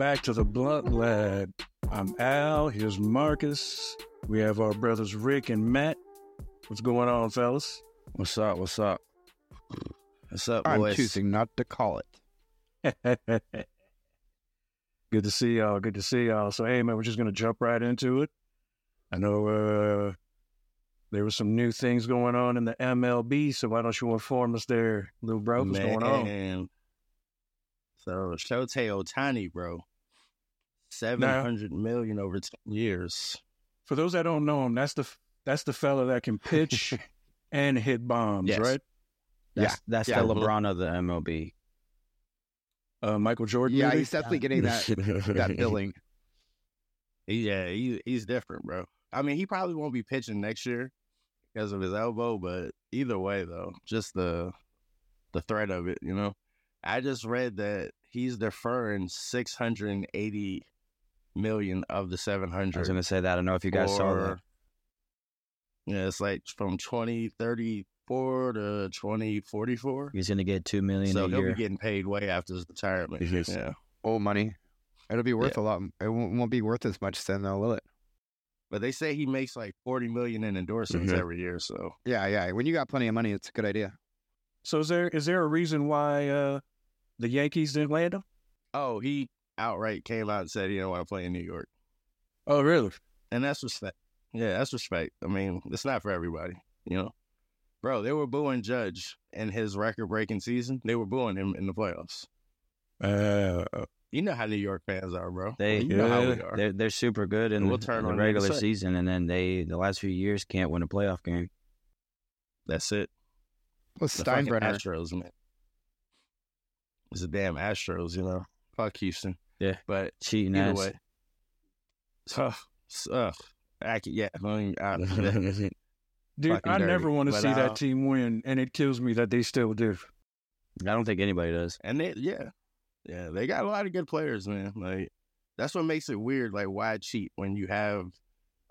Welcome back to the Blunt Lab. I'm Al. Here's Marcus. We have our brothers Rick and Matt. What's going on, fellas? What's up? What's up? What's up, I'm boys? choosing not to call it. Good to see y'all. Good to see y'all. So, hey, man, we're just going to jump right into it. I know uh, there was some new things going on in the MLB, so why don't you inform us there, little bro? What's going on? Man. So Shohei Ohtani, bro, seven hundred million over ten years. For those that don't know him, that's the that's the fella that can pitch and hit bombs, Yes. right? Yeah, That's, that's yeah. the LeBron of the MLB. Uh, Michael Jordan. Yeah, he's definitely getting that that billing. Yeah, he, he's different, bro. I mean, he probably won't be pitching next year because of his elbow, but either way, though, just the the threat of it, you know. I just read that he's deferring six hundred and eighty million of the 700. I hundred. was gonna say that. I don't know if you guys saw that. Yeah, it's like from twenty thirty four to twenty forty four. He's gonna get two million So a he'll year. be getting paid way after his retirement. Yes. Yeah. Old money. It'll be worth a lot. It won't, won't be worth as much then, though, will it? But they say he makes like forty million in endorsements Mhm. every year. So Yeah, yeah. When you got plenty of money, it's a good idea. So is there is there a reason why uh, the Yankees didn't land him? oh, he outright came out and said he didn't want to play in New York. Oh, really? And that's respect. Yeah, that's respect. I mean, it's not for everybody, you know. Bro, they were booing Judge in his record breaking season. They were booing him in the playoffs. Uh, You know how New York fans are, bro. They, you know how we are. They're they're super good in We'll the, turn in the on you in a regular season, and then they the last few years can't win a playoff game. That's it. Plus The fucking Steinbrenner. Astros, man. It's the damn Astros, you know. Fuck Houston. Yeah. But Cheating either ass. way. Ugh, ugh. I can, yeah. I mean, I- dude, I dirty. never want to But, see uh, that team win, and it kills me that they still do. I don't think anybody does. and they, yeah. Yeah, they got a lot of good players, man. Like, that's what makes it weird. Like, why cheat when you have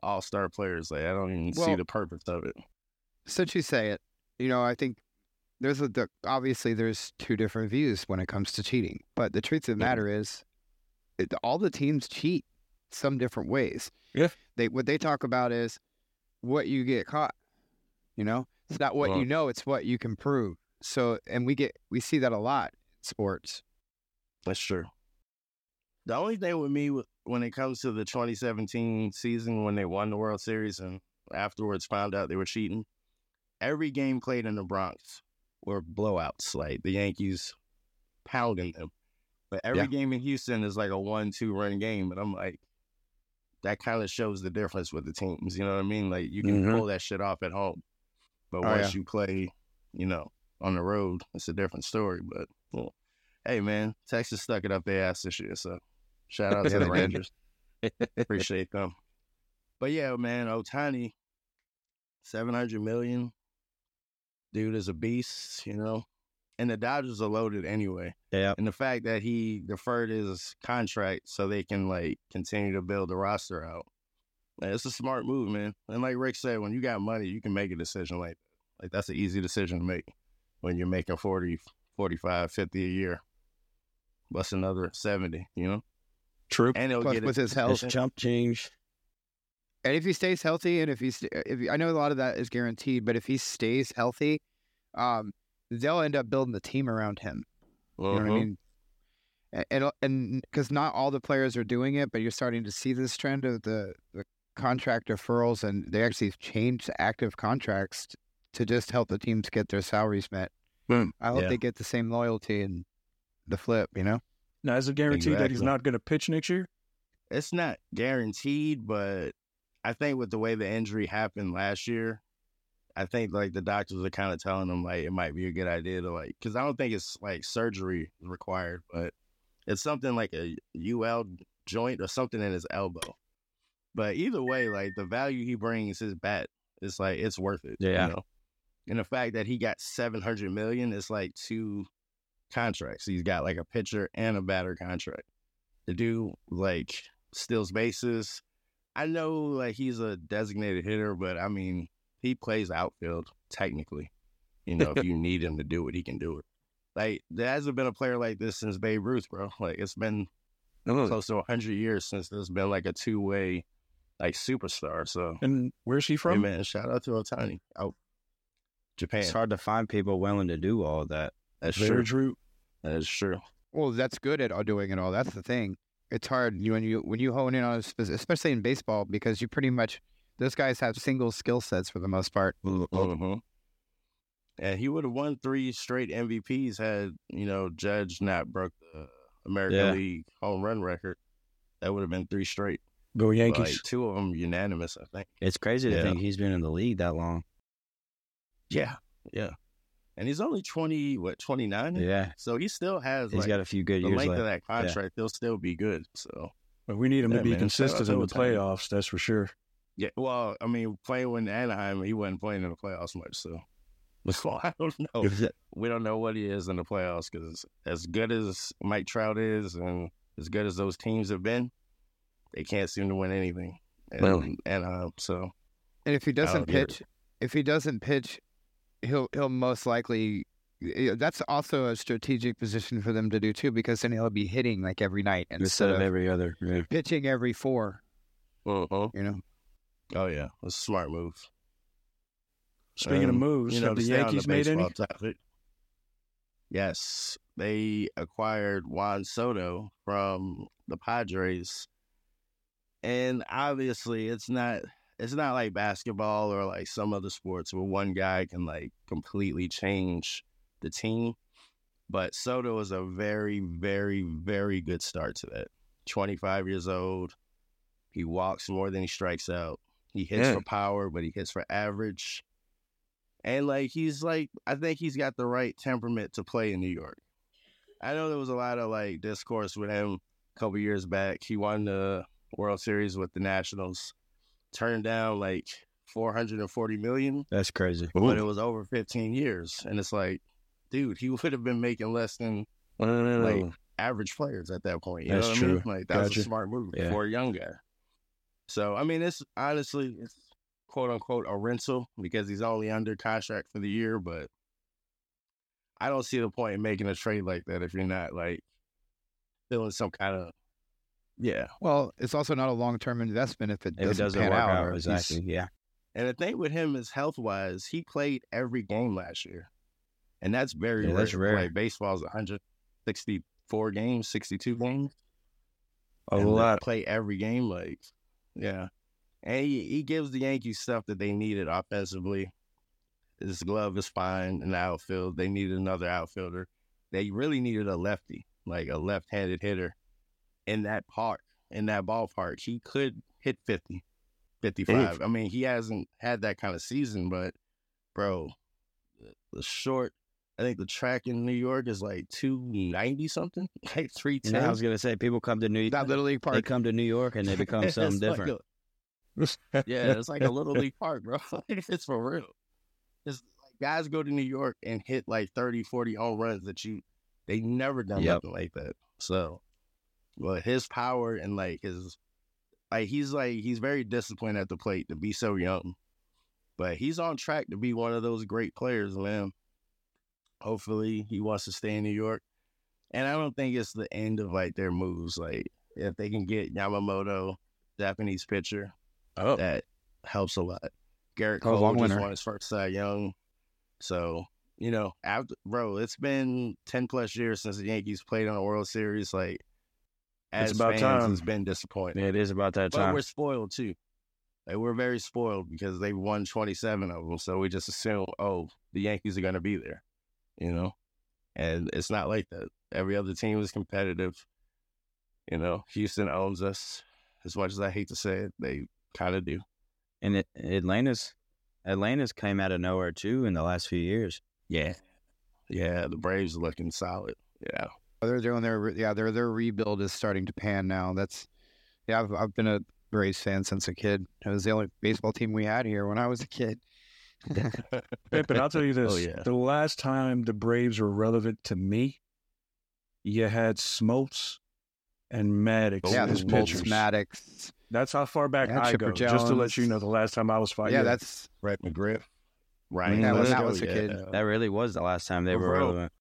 all star players? Like, I don't even see the purpose of it. Since you say it, you know, I think there's a the, obviously there's two different views when it comes to cheating. But the truth of the matter is, it, all the teams cheat some different ways. Yeah. They what they talk about is what you get caught. You know, it's not what Well- you know; it's what you can prove. So, and we get we see that a lot in sports. That's true. The only thing with me when it comes to the 2017 season when they won the World Series and afterwards found out they were cheating, every game played in the Bronx were blowouts. Like the Yankees pounding them. But every Yeah. game in Houston is like a one, two run game. And I'm like, that kind of shows the difference with the teams. You know what I mean? Like you can Mhm. pull that shit off at home. But Oh, once you play, you know, on the road, it's a different story. But well, hey man, Texas stuck it up their ass this year. So shout out to the. Rangers. Appreciate them. But yeah, man, Ohtani, seven hundred million. Dude is a beast, you know. And the Dodgers are loaded anyway. Yeah. And the fact that he deferred his contract so they can like continue to build the roster out. man, It's a smart move, man. And like Rick said, when you got money, you can make a decision like that. Like that's an easy decision to make when you're making 40, 45, 50 a year. What's another 70, you know? True. And he'll Plus, get with his health, chump change. And if he stays healthy, and if he's, if I know a lot of that is guaranteed, but if he stays healthy, um, they'll end up building the team around him. You know what I Mhm. mean? And and because not all the players are doing it, but you're starting to see this trend of the, the contract deferrals, and they actually changed active contracts to just help the teams get their salaries met. Hmm. I hope Yeah. they get the same loyalty and the flip. You know? Now, is it guaranteed that he's not going to pitch next year? It's not guaranteed, but I think with the way the injury happened last year, I think like the doctors are kind of telling him like it might be a good idea to like because I don't think it's like surgery required, but it's something like a UL joint or something in his elbow. But either way, like the value he brings his bat, it's like it's worth it. Yeah. You know? And the fact that he got seven hundred million is like two contracts. He's got like a pitcher and a batter contract. The dude like steals bases. I know like he's a designated hitter, but I mean he plays outfield technically. You know, if you need him to do it, he can do it. Like there hasn't been a player like this since Babe Ruth, bro. Like it's been Oh, close to 100 years since there's been like a two way like superstar. So, and where's he hey, from? man, shout out to Ohtani out Japan. It's hard to find people willing to do all that. That's Very true. true. That is true. Well, that's good at doing it all. That's the thing. It's hard you when you when you hone in on especially in baseball because you pretty much those guys have single skill sets for the most part. hmm And he would have won three straight MVPs had you know Judge not broke the American Yeah. League home run record. That would have been three straight. Go Yankees. Like two of them unanimous, I think. It's crazy to Yeah. think he's been in the league that long. Yeah, yeah. And he's only twenty, what twenty nine? Yeah, So he still has he's like got a few good the years length left. of that contract. they'll still be good. So but we need him Yeah, to be man. Consistent in the Ohtani. playoffs. That's for sure. Yeah. Well, I mean, playing with Anaheim, he wasn't playing in the playoffs much. So, so I don't know. we don't know what he is in the playoffs because as good as Mike Trout is and as good as those teams have been, they can't seem to win anything. And, Well- and uh, so And if he doesn't don't get it. pitch, if he doesn't pitch, he'll he'll most likely. That's also a strategic position for them to do too, because then he'll be hitting like every night Instead instead of of every other. Yeah. pitching every four. uh-huh. You know, oh yeah, that's a smart move. Speaking of Um, moves, you know, the Yankees made any? topic, Yes, they acquired Juan Soto from the Padres, and obviously, it's not it's not like basketball or like some other sports where one guy can like completely change the team. But Soto is a very, very, very good start to that. Twenty five years old, he walks more than he strikes out. He hits Yeah. for power, but he hits for average. And like he's like I think he's got the right temperament to play in New York. I know there was a lot of like discourse with him a couple years back. He won the World Series with the Nationals, turned down like 440 million, That's crazy. but it was over 15 years. And it's like, dude, he would have been making less than like, average players at that point. You That's know what I mean? true. Like that's Gotcha. a smart move Yeah. for a young guy. So I mean, it's honestly it's quote unquote a rental because he's only under contract for the year, but I don't see the point in making a trade like that if you're not like feeling some kind of yeah. well, it's also not a long term investment if it If it doesn't, doesn't pan work out. out, exactly. Yeah. And the thing with him is health wise, he played every game last year. And that's very Yeah, rare. that's rare. Like baseball's 164 games, 62 games. a and lot. play every game. Like, yeah, and he, he gives the Yankees stuff that they needed offensively. His glove is fine in the outfield. They needed another outfielder. They really needed a lefty, like a left-handed hitter, in that park, in that ballpark. He could hit 50, 55. I mean, he hasn't had that kind of season, but bro, the short. I think the track in New York is like two ninety something, like three ten. And ten. I was gonna say people come to New That little league Park. they come to New York and they become something like different. a- yeah, it's like a little league park, bro. it's for real. It's like guys go to New York and hit like 30, 40 home runs that you they never done Yep. nothing like that. So, but his power and like his like he's like he's very disciplined at the plate to be so young. But he's on track to be one of those great players, man. Hopefully he wants to stay in New York. And I don't think it's the end of like their moves. Like if they can get Yamamoto, Japanese pitcher, Oh, that helps a lot. Gerrit Cole just won his first Cy Young. So, you know, after bro, it's been ten plus years since the Yankees played on a World Series. Like as It's about fans, time. it's been disappointing. Yeah, it is about that But time. we're spoiled too. Like we're very spoiled because they won twenty seven of them. So we just assume, oh, the Yankees are gonna be there. You know? And it's not like that. Every other team is competitive. You know, Houston owns us. As much as I hate to say it, they kind of do. And it, Atlanta's Atlanta's came out of nowhere too in the last few years. Yeah. Yeah, the Braves are looking solid. Yeah. Oh, they're doing their yeah their their rebuild is starting to pan now. That's yeah I've I've been a Braves fan since a kid. It was the only baseball team we had here when I was a kid. Pimpin, I'll tell you oh, this. Oh, yeah. The last time the Braves were relevant to me, you had Smoltz and Maddux yeah, as there's Smoltz, pitchers. Maddux. That's how far back Yeah, I Chipper go. Just to let you know, the last time I was fighting. yeah, that's Brett McGriff. Right, Yeah, when Lesko, that was a yeah. kid. That really was the last time they were Bro. relevant.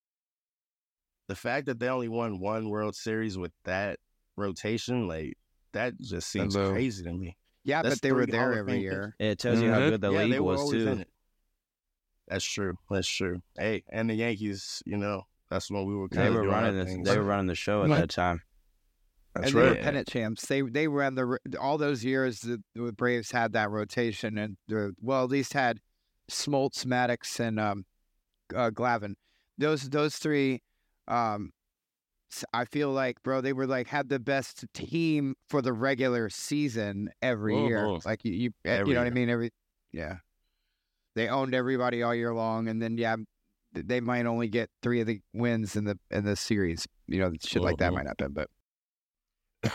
The fact that they only won one World Series with that rotation, like that just seems Hello. crazy to me. Yeah, That's but they were there every Fame year. It tells you how Mhm. good the yeah, league was too. That's true. That's true. Hey, and the Yankees, you know, that's when we were kind They of were doing running the things. they were running the show at Right. that time. That's and they right. were pennant champs. They they ran the all those years. The, the Braves had that rotation, and the, well, at least had Smoltz, Maddux, and um, uh, Glavine. Those those three, um, s- I feel like, bro, they were like had the best team for the regular season every year. Mhm. Like you, you, eh, Every you know what I mean? Every yeah, they owned everybody all year long, and then yeah, they might only get three of the wins in the in the series. You know, shit like that Mhm. might happen, but.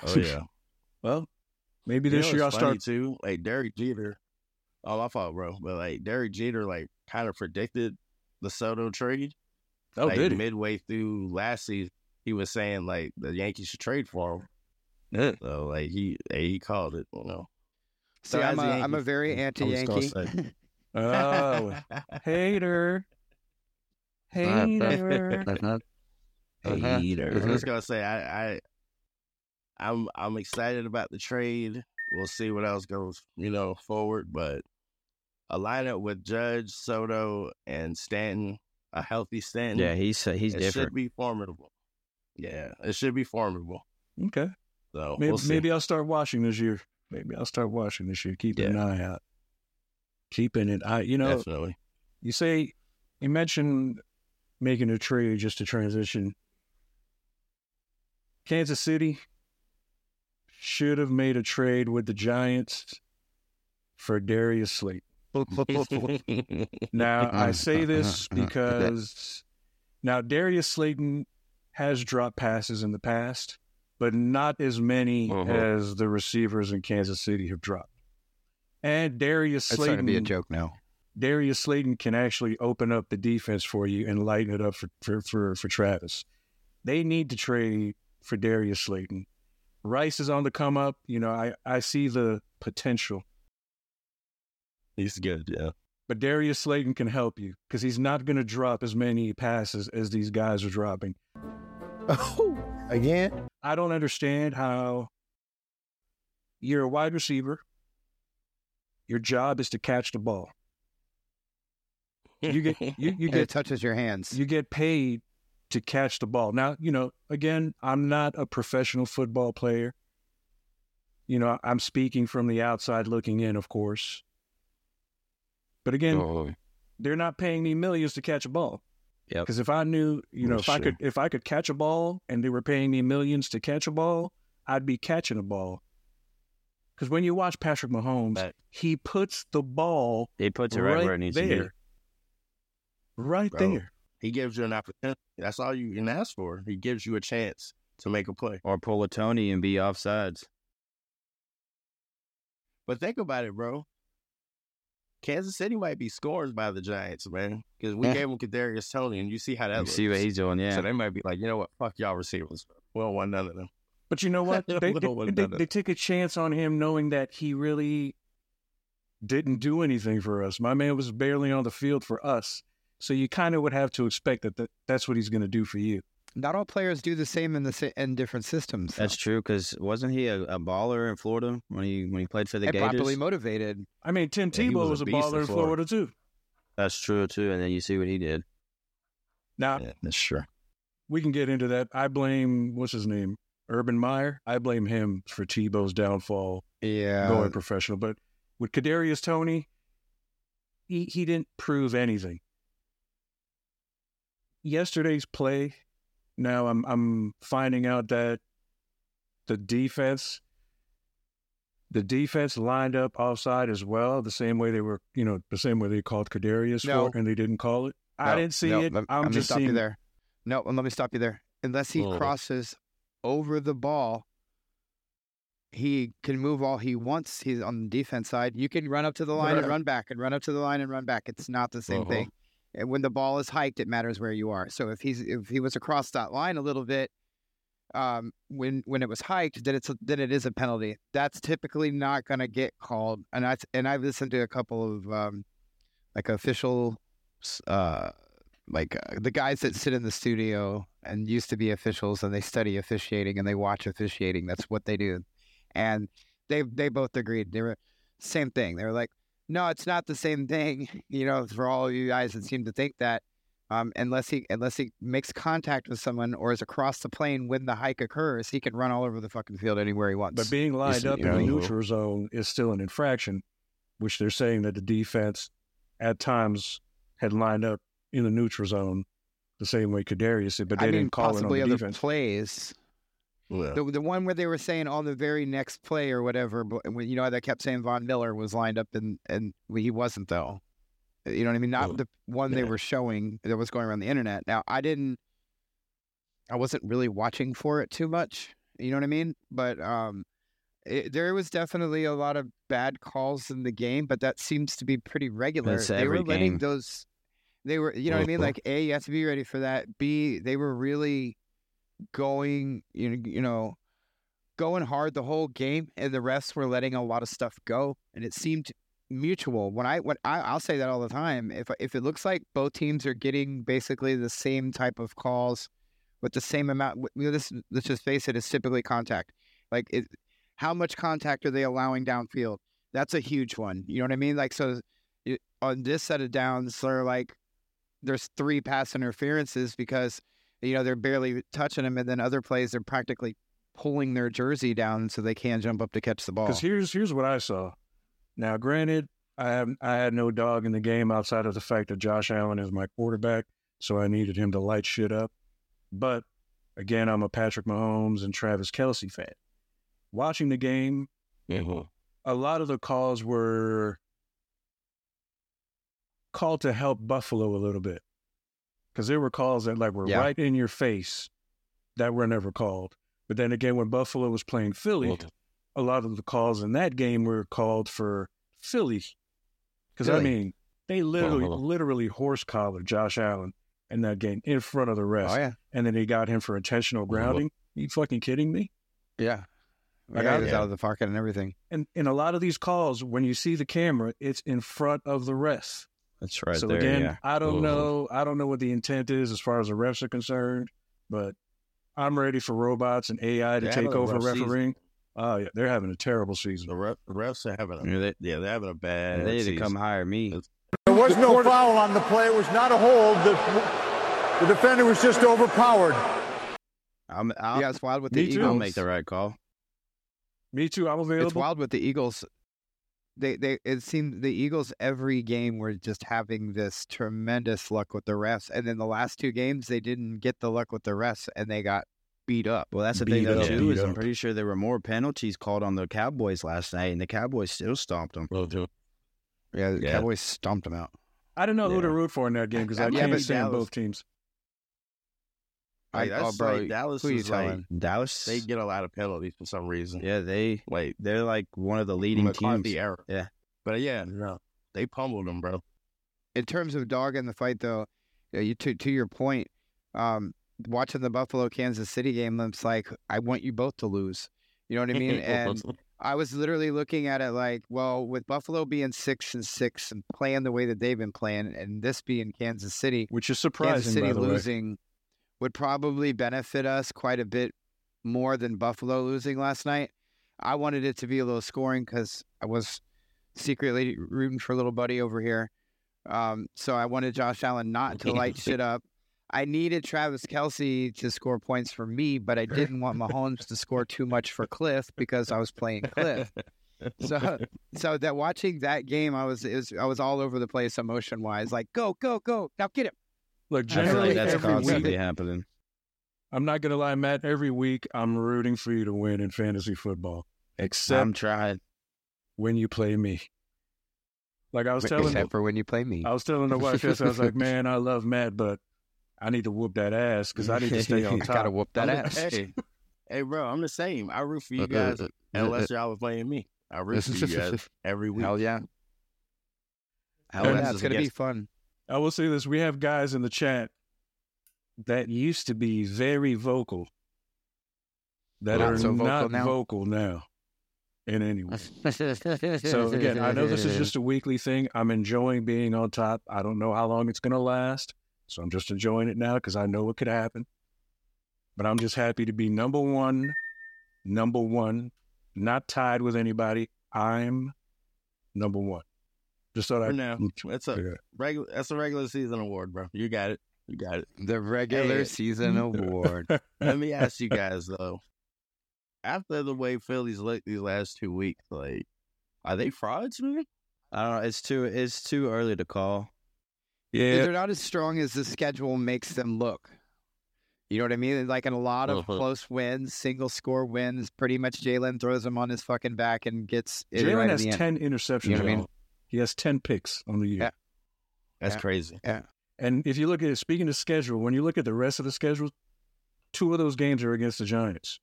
Oh yeah. Well, maybe this year I'll start. too. Like Derek Jeter. all my fault, bro. But like Derek Jeter, like kind of predicted the Soto trade. Oh, like did he? midway through last season, he was saying like the Yankees should trade for him. Yeah. So like he he called it, you know. See, So I'm as a, a I'm a very fan, I was gonna anti-Yankee. Oh, hater. Hater. Uh-huh. I'm Hater. just gonna say I, I I'm I'm excited about the trade. We'll see what else goes, you know, forward. But a lineup with Judge, Soto, and Stanton, a healthy Stanton. Yeah, he's he's it different. should be formidable. Yeah, it should be formidable. Okay. So Maybe, we'll maybe I'll start watching this year. Maybe I'll start watching this year. Keeping an eye out. Keeping it. I. You know. Definitely. You say you mentioned making a trade just to transition. Kansas City should have made a trade with the Giants for Darius Slate. Now I say this because now Darius Slayton has dropped passes in the past, but not as many Mhm. as the receivers in Kansas City have dropped. And Darius Slayton. It's starting to be a joke now. Darius Slayton can actually open up the defense for you and lighten it up for for for, for Travis. They need to trade for Darius Slayton. Rice is on the come up. You know, I I see the potential He's good, yeah. But Darius Slayton can help you because he's not going to drop as many passes as these guys are dropping. Oh, again? I don't understand how you're a wide receiver. Your job is to catch the ball. You get you, you get touches your hands. you get paid to catch the ball. Now, you know, again, I'm not a professional football player. You know, I'm speaking from the outside looking in, of course. But again, Oh, they're not paying me millions to catch a ball. Yep. Because if I knew, you know, That's if I true. could, if I could catch a ball and they were paying me millions to catch a ball, I'd be catching a ball. Because when you watch Patrick Mahomes, Right. he puts the ball He puts it right, where it needs to be. there, right Bro. there. he gives you an opportunity. That's all you can ask for. He gives you a chance to make a play. Or pull a Toney and be offsides. But think about it, bro. Kansas City might be scored by the Giants, man, because we Yeah. gave him Kadarius Toney, and you see how that You looks. see what he's doing, yeah. So they might be like, you know what? Fuck y'all receivers. We don't want none of them. But you know what? They, they, Little they, they took a chance on him knowing that he really didn't do anything for us. My man was barely on the field for us. So you kind of would have to expect that, that that's what he's going to do for you. Not all players do the same in the si- in different systems. That's true. Because wasn't he a, a baller in Florida when he when he played for the and Gators? properly motivated. I mean, Tim Yeah, he Tebow was a was a baller in Florida. Florida too. That's true too. And then you see what he did. Now Yeah, that's true. we can get into that. I blame what's his name, Urban Meyer. I blame him for Tebow's downfall Yeah. going professional. But with Kadarius Toney, he he didn't prove anything. Yesterday's play. Now I'm I'm finding out that the defense, the defense lined up offside as well, the same way they were, you know, the same way they called Kadarius No. for, and they didn't call it. I didn't see no, it. Let, I'm let me just stop you there. No, let me stop you there. Unless he Oh. crosses over the ball, he can move all he wants. He's on the defense side. You can run up to the line and run back, and run up to the line and run back. It's not the same Uh-huh. thing. And when the ball is hiked, it matters where you are. So if he's if he was across that line a little bit, um, when when it was hiked, then it's a, then it is a penalty. That's typically not going to get called. And I and I've listened to a couple of um, like official, uh, like uh, the guys that sit in the studio and used to be officials and they study officiating and they watch officiating. That's what they do. And they they both agreed. They were same thing. They were like, no, it's not the same thing. You know, for all you guys that seem to think that, um, unless he unless he makes contact with someone or is across the plane when the hike occurs, he can run all over the fucking field anywhere he wants. But being lined Listen, up you in the neutral zone is still an infraction, which they're saying that the defense at times had lined up in the neutral zone the same way Kadarius did, but they I mean, didn't call it on possibly the other defense. plays. Well, The, the one where they were saying on the very next play or whatever, but when you know they kept saying Von Miller was lined up and and he wasn't though. You know what I mean? Not the one they were showing that was going around the internet. Now I didn't, I wasn't really watching for it too much. You know what I mean? But um, it, there was definitely a lot of bad calls in the game, but that seems to be pretty regular. That's they were letting game. those. They were, you know what I mean? Mhm. Like, a, you have to be ready for that. B, they were really going, you know, going hard the whole game, and the refs were letting a lot of stuff go, and it seemed mutual. When I when I, I'll say that all the time. If if it looks like both teams are getting basically the same type of calls with the same amount, you know, this let's just face it, it's typically contact. Like, it, how much contact are they allowing downfield? That's a huge one. You know what I mean? Like, so on this set of downs, they're like, there's three pass interferences because you know they're barely touching them, and then other plays they're practically pulling their jersey down so they can't jump up to catch the ball. Because here's here's what I saw. Now, granted, I have I had no dog in the game outside of the fact that Josh Allen is my quarterback, so I needed him to light shit up. But again, I'm a Patrick Mahomes and Travis Kelce fan. Watching the game, mhm. a lot of the calls were called to help Buffalo a little bit. Because there were calls that like were Yeah. right in your face that were never called. But then again, when Buffalo was playing Philly, Well, a lot of the calls in that game were called for Philly. Because I mean, they literally, literally horse collared Josh Allen in that game in front of the rest, oh yeah, and then they got him for intentional grounding. you fucking kidding me? yeah. I got it. out of the pocket and everything. And in a lot of these calls, when you see the camera, it's in front of the rest. That's right so there. again, yeah. I don't Mhm. know. I don't know what the intent is as far as the refs are concerned, but I'm ready for robots and AI to They're take over rough season. refereeing. Oh yeah, they're having a terrible season. the ref, the refs are having a Yeah, they, yeah, they're having a bad. they need to come hire me. There was no foul on the play. It was not a hold. The, the defender was just overpowered. I'm, I'll, yeah, it's wild with Me the too. Eagles. I'll make the right call. Me too. I'm available. It's wild with the Eagles. They they it seemed the Eagles every game were just having this tremendous luck with the refs, and then the last two games they didn't get the luck with the refs, and they got beat up. Well, that's the Beat thing though up, too. beat Is I'm pretty sure there were more penalties called on the Cowboys last night, and the Cowboys still stomped them. Well, dude, Yeah, the Yeah. Cowboys stomped them out. I don't know who to root for in that game because I Yeah, can't but stand both teams. Like, I- oh, that's bro, like Dallas who you is like? Dallas, they get a lot of penalties for some reason. yeah, they Like they're like one of the leading McCarthy teams. era. Yeah. but yeah, no, they pummeled them, bro. in terms of dog in the fight, though, you to to your point, um, watching the Buffalo Kansas City game, it's like I want you both to lose. You know what I mean? And I was literally looking at it like, well, with Buffalo being six and six and playing the way that they've been playing, and this being Kansas City, which is surprising, Kansas. City the way. Would probably benefit us quite a bit more than Buffalo losing last night. I wanted it to be a little scoring because I was secretly rooting for little buddy over here. Um, so I wanted Josh Allen not to light shit up. I needed Travis Kelce to score points for me, but I didn't want Mahomes to score too much for Cliff because I was playing Cliff. So, so that watching that game, I was, it was I was all over the place emotion wise. Like, go, go, go! Now get him. Look, generally like that's constantly week, happening. I'm not gonna lie, Matt. Every week, I'm rooting for you to win in fantasy football, except I'm trying. when you play me. Like I was telling, Except for when you play me. I was telling the wife yesterday, I was like, man, I love Matt, but I need to whoop that ass because I need to stay on I top. gotta whoop that I'm ass. Hey, hey, bro, I'm the same. I root for you guys unless y'all are playing me. I root for you guys every week. Hell yeah! How Yeah, Hell yeah, it's gonna be fun. I will say this: we have guys in the chat that used to be very vocal that Not are so vocal not now? vocal now in any way. So again, I know this is just a weekly thing. I'm enjoying being on top. I don't know how long it's going to last, so I'm just enjoying it now because I know what could happen. but I'm just happy to be number one, number one, not tied with anybody. I'm number one. Just thought For I'd now, that's a Yeah. regular. That's a regular season award, bro. You got it. You got it. The regular Hey. season award. Let me ask you guys though. After the way Phillies looked these last two weeks, like, are they frauds, man? I don't know. It's too it's too early to call. yeah. They're not as strong as the schedule makes them look. You know what I mean? Like in a lot of Mhm. close wins, single score wins, pretty much Jalen throws him on his fucking back and gets Jalen right has in the end. ten interceptions. You know what I mean? Y'all. He has ten picks on the year. Yeah. That's Yeah. crazy. And if you look at it, speaking of schedule, when you look at the rest of the schedule, two of those games are against the Giants.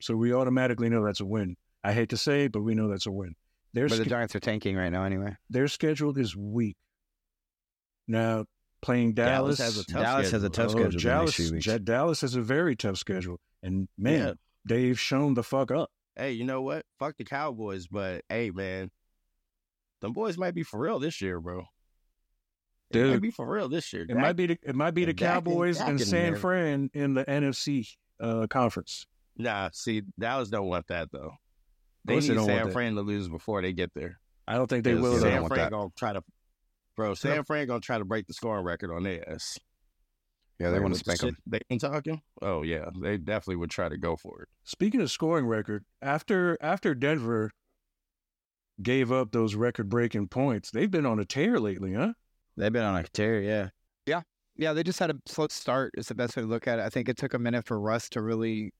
So we automatically know that's a win. I hate to say it, but we know that's a win. Their, But the sch- Giants are tanking right now anyway. their schedule is weak. Now, playing Dallas, Dallas has a tough Dallas has a schedule. tough oh, schedule Dallas, few Dallas has a very tough schedule. And man, Yeah. they've shown the fuck up. Hey, you know what? Fuck the Cowboys, but hey, man, them boys might be for real this year, bro. They might be for real this year. It might be the, it might be the and Dak Cowboys Dak and San there. Fran in the NFC uh, conference. Nah, see, Dallas don't want that though. They they need San. Fran to lose before they get there. I don't think they will. they. San want Fran gonna try to, bro. San Fran gonna try to break the scoring record on their ass. Yeah, they want to spank them. They ain't talking. Oh yeah, they definitely would try to go for it. Speaking of scoring record, after after Denver gave up those record breaking points, they've been on a tear lately, huh? They've been on a tear, yeah. Yeah, Yeah. they just had a slow start. Is the best way to look at it. I think it took a minute for Russ to really.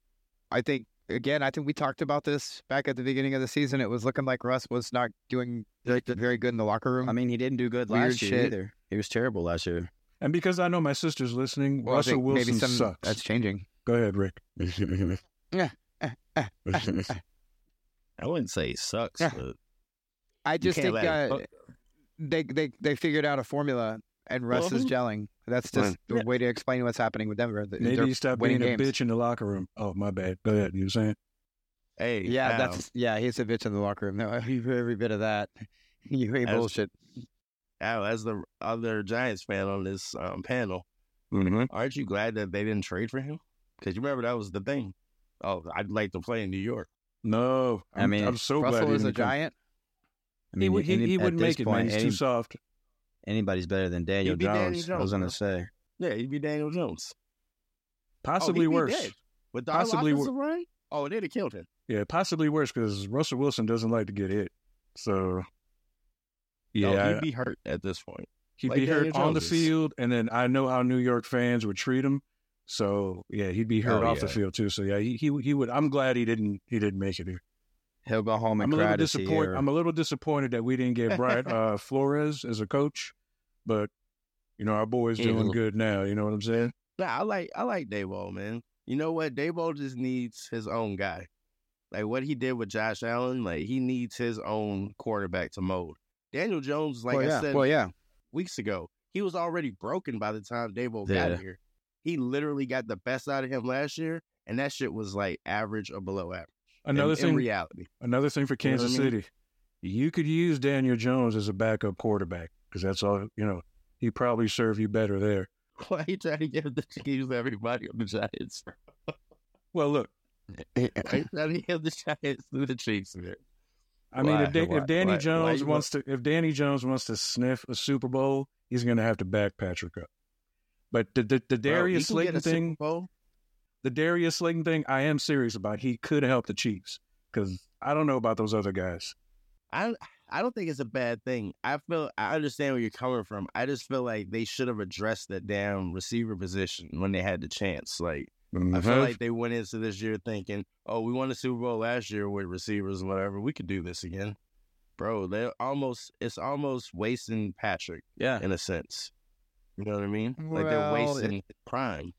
I think again, I think we talked about this back at the beginning of the season. It was looking like Russ was not doing very good in the locker room. I mean, he didn't do good Weird last year shit. either. He was terrible last year. And because I know my sister's listening, Well, I Russell think Wilson maybe some sucks. that's changing. Go ahead, Rick. yeah. I wouldn't say he sucks, Yeah. but I just think uh, they they they figured out a formula, and Russ is Mhm. gelling. That's just the Yeah. way to explain what's happening with Denver. Th- Maybe they're you stop winning being a bitch in the locker room. Oh, my bad. Go ahead. You were saying? hey, Yeah, Al, that's yeah. He's a bitch in the locker room. No, every bit of that. You ain't As- bullshit. Al, as the other Giants fan on this um, panel, aren't you glad that they didn't trade for him? Because you remember that was the thing. Oh, I'd like to play in New York. No. I I'm, mean, I'm so glad Russell he is a come. giant. I He, would- he, any- he at wouldn't make it, man. He's any- too soft. anybody's better than Daniel He'd be Danny Jones. I was gonna say. Yeah, he'd be Daniel Jones. Oh, possibly oh, he'd be worse. dead. With the Possibly offensive wor- run? Oh, they'd have killed him. Yeah, possibly worse because Russell Wilson doesn't like to get hit. So, yeah, no, he'd be hurt at this point. He'd Like be hurt Daniel on the is. field, and then I know how New York fans would treat him. So yeah, he'd be hurt Oh, off the field too. So yeah, he, he he would. I'm glad he didn't he didn't make it here. He'll go home and I'm a cry little to see disappointed. her. I'm a little disappointed that we didn't get Brian uh, Flores as a coach, but you know our boy's doing good now. You know what I'm saying? Nah, I like I like Daboll, man. You know what? Daboll just needs his own guy. Like what he did with Josh Allen, like he needs his own quarterback to mold. Daniel Jones, like well, I said well, yeah. weeks ago, he was already broken by the time Daboll Yeah. got here. He literally got the best out of him last year, and that shit was like average or below average. In- Another in, thing, reality. another thing for You know I Kansas mean? City, you could use Daniel Jones as a backup quarterback because that's all. You know, he probably serve you better there. Why are you trying to give the Chiefs everybody on the Giants? Well, look, Why you trying to give the Giants to the Chiefs, man? I mean, Why? if, Da- Why- if Danny Jones wants to, if Danny Jones wants to sniff a Super Bowl, he's going to have to back Patrick up. But the the, the Darius Slayton thing, Bowl. The Darius Slayton thing, I am serious about. He could help the Chiefs because I don't know about those other guys. I I don't think it's a bad thing. I feel I understand where you're coming from. I just feel like they should have addressed the damn receiver position when they had the chance. Like I Mm-hmm. feel like they went into this year thinking, "Oh, we won the Super Bowl last year with receivers, and whatever. We could do this again." Bro, they almost it's almost wasting Patrick yeah. in a sense. You know what I mean? like they're Well, it- wasting prime.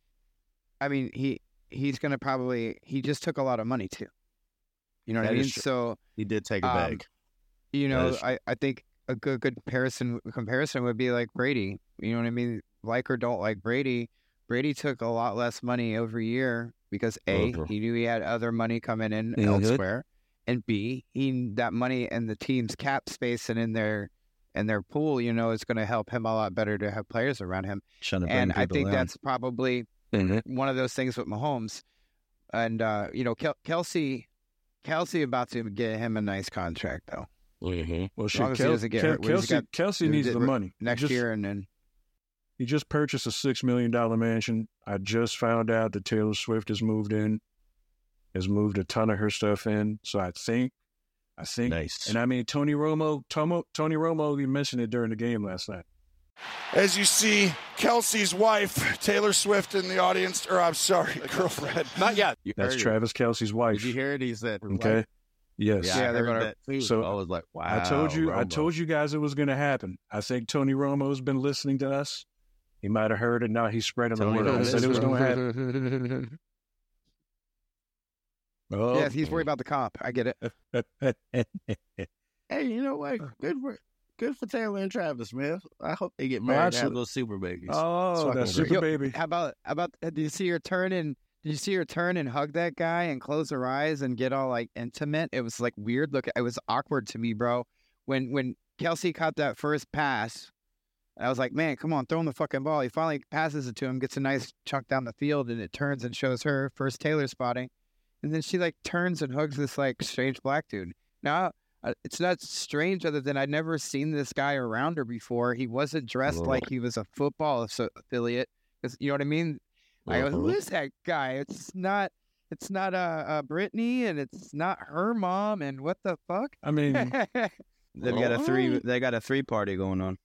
I mean, he he's gonna probably he just took a lot of money too. You know what I mean? So He did take a Um, bag. you know. I, I think a good good comparison comparison would be like Brady. You know what I mean? Like or don't like Brady. Brady took a lot less money every year because a he knew he had other money coming in elsewhere, and b he that money in the team's cap space and in their and their pool, you know, is going to help him a lot better to have players around him. To And I think in. that's probably one of those things with Mahomes. and uh, you know Kel- Kelce, Kelce about to get him a nice contract though Mm-hmm. Well, as shit, long Kel- Kel- hurt. Well, he's Kelce, got- Kelce needs the money. next Just- year, and then He just purchased a six million dollar mansion. I just found out that Taylor Swift has moved in, has moved a ton of her stuff in. So I think, I think, Nice. and I mean Tony Romo, Tomo, Tony Romo, you mentioned it during the game last night. As you see, Kelce's wife, Taylor Swift, in the audience, or I'm sorry, girlfriend. Not yet. You That's. Travis Kelce's wife. Did you hear it? He said, Okay. Yes. Yeah, Yeah, I they're heard gonna- that too. So, I was like, wow. I told you, I told you guys it was going to happen. I think Tony Romo's been listening to us. He might have heard it. Now he's spreading the word. I said it was going to happen. Oh. yes, he's worried about the cop. I get it. Hey, you know what? Good for good for Taylor and Travis, man. I hope they get married and have absolutely. those super babies. oh, Fucking that's great. super Yo, baby. How about how about uh, did you see her turn and did you see her turn and hug that guy and close her eyes and get all like intimate? It was like weird. Look, it was awkward to me, bro. When when Kelce caught that first pass, I was like, man, come on, throw him the fucking ball. He finally passes it to him, gets a nice chunk down the field, and it turns and shows her first Taylor spotting, and then she like turns and hugs this like strange black dude. Now. Uh, It's not strange, other than I'd never seen this guy around her before. He wasn't dressed like he was a football affiliate. affiliate. 'Cause you know what I mean? I go, who Uh-huh. that guy? It's not, it's not uh, uh Brittany, and it's not her mom. And what the fuck? I mean, They've got a three. They got a three party going on.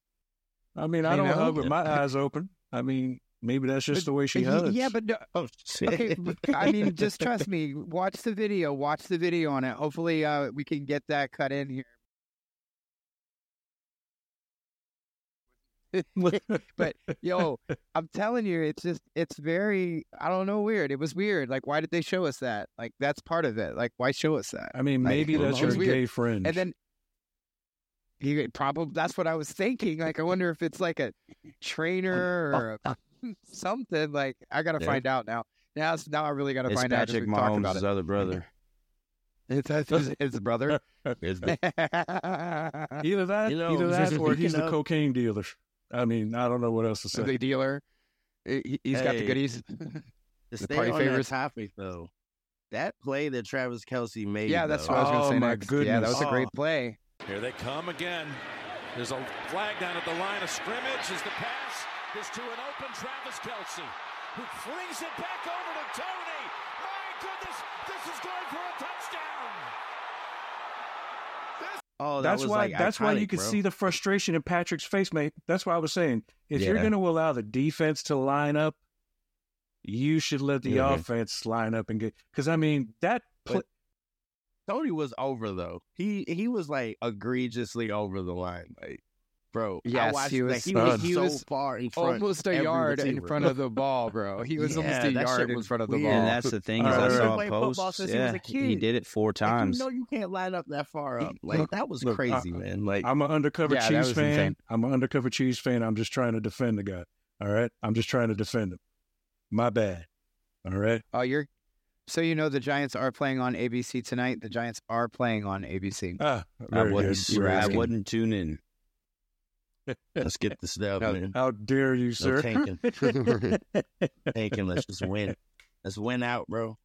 I mean, I You don't know? hug with my eyes open. I mean, maybe that's just the way she hugs. Yeah, but no, Oh okay. I mean, just trust me. Watch the video. Watch the video on it. Hopefully, uh, we can get that cut in here. but yo, I'm telling you, it's just it's very I don't know weird. It was weird. Like, why did they show us that? Like, that's part of it. Like, why show us that? I mean, Like, maybe that's your gay friend. And then he probably that's what I was thinking. Like, I wonder if it's like a trainer or a, something. Like, I gotta Yeah. find out now. Now, it's- now I really gotta It's find out. Patrick Just we about Mahomes' it. other brother. It's his, his brother. It's the- either that, You know, either that, or he's the cocaine dealer. I mean, I don't know what else to say. the dealer. He, he's got the goodies. The stay party on favors. that topic though, that play that Travis Kelce made. yeah, that's though, what I was gonna Oh, say my next. Yeah, that was a great play. Here they come again. There's a flag down at the line of scrimmage Is the pass is to an open Travis Kelce, who flings it back over to Toney. My goodness, this is going for a touchdown. Oh, that that's why. like, that's why you iconic, could bro. see the frustration in Patrick's face, mate. That's why I was saying, if you're going to allow the defense to line up, you should let the Mhm. offense line up and get. Because I mean, that play, But Toney was over though. He he was like egregiously over the line, like bro. I Yes, watched he that. was- He was he so far in front, Almost a every yard in front of the ball, bro. He was almost a yard in front of the weird. ball. And that's the thing is, I right. saw Played a football post. since he was Yeah, a he did it four Like, times. you know you can't line up that far up. Like that was Look, crazy, I- man. Like I'm an undercover Yeah, that Chiefs fan. insane. I'm an undercover Chiefs fan. I'm just trying to defend the guy. All right, I'm just trying to defend him. My bad. All right. Oh, you're so you know the Giants are playing on ABC tonight. The Giants are playing on ABC. Ah, I very wouldn't. good. I good. wouldn't tune in. Let's get this down, No, man. How dare you, No sir? tanking. Tanking. Let's just win. Let's win out, bro.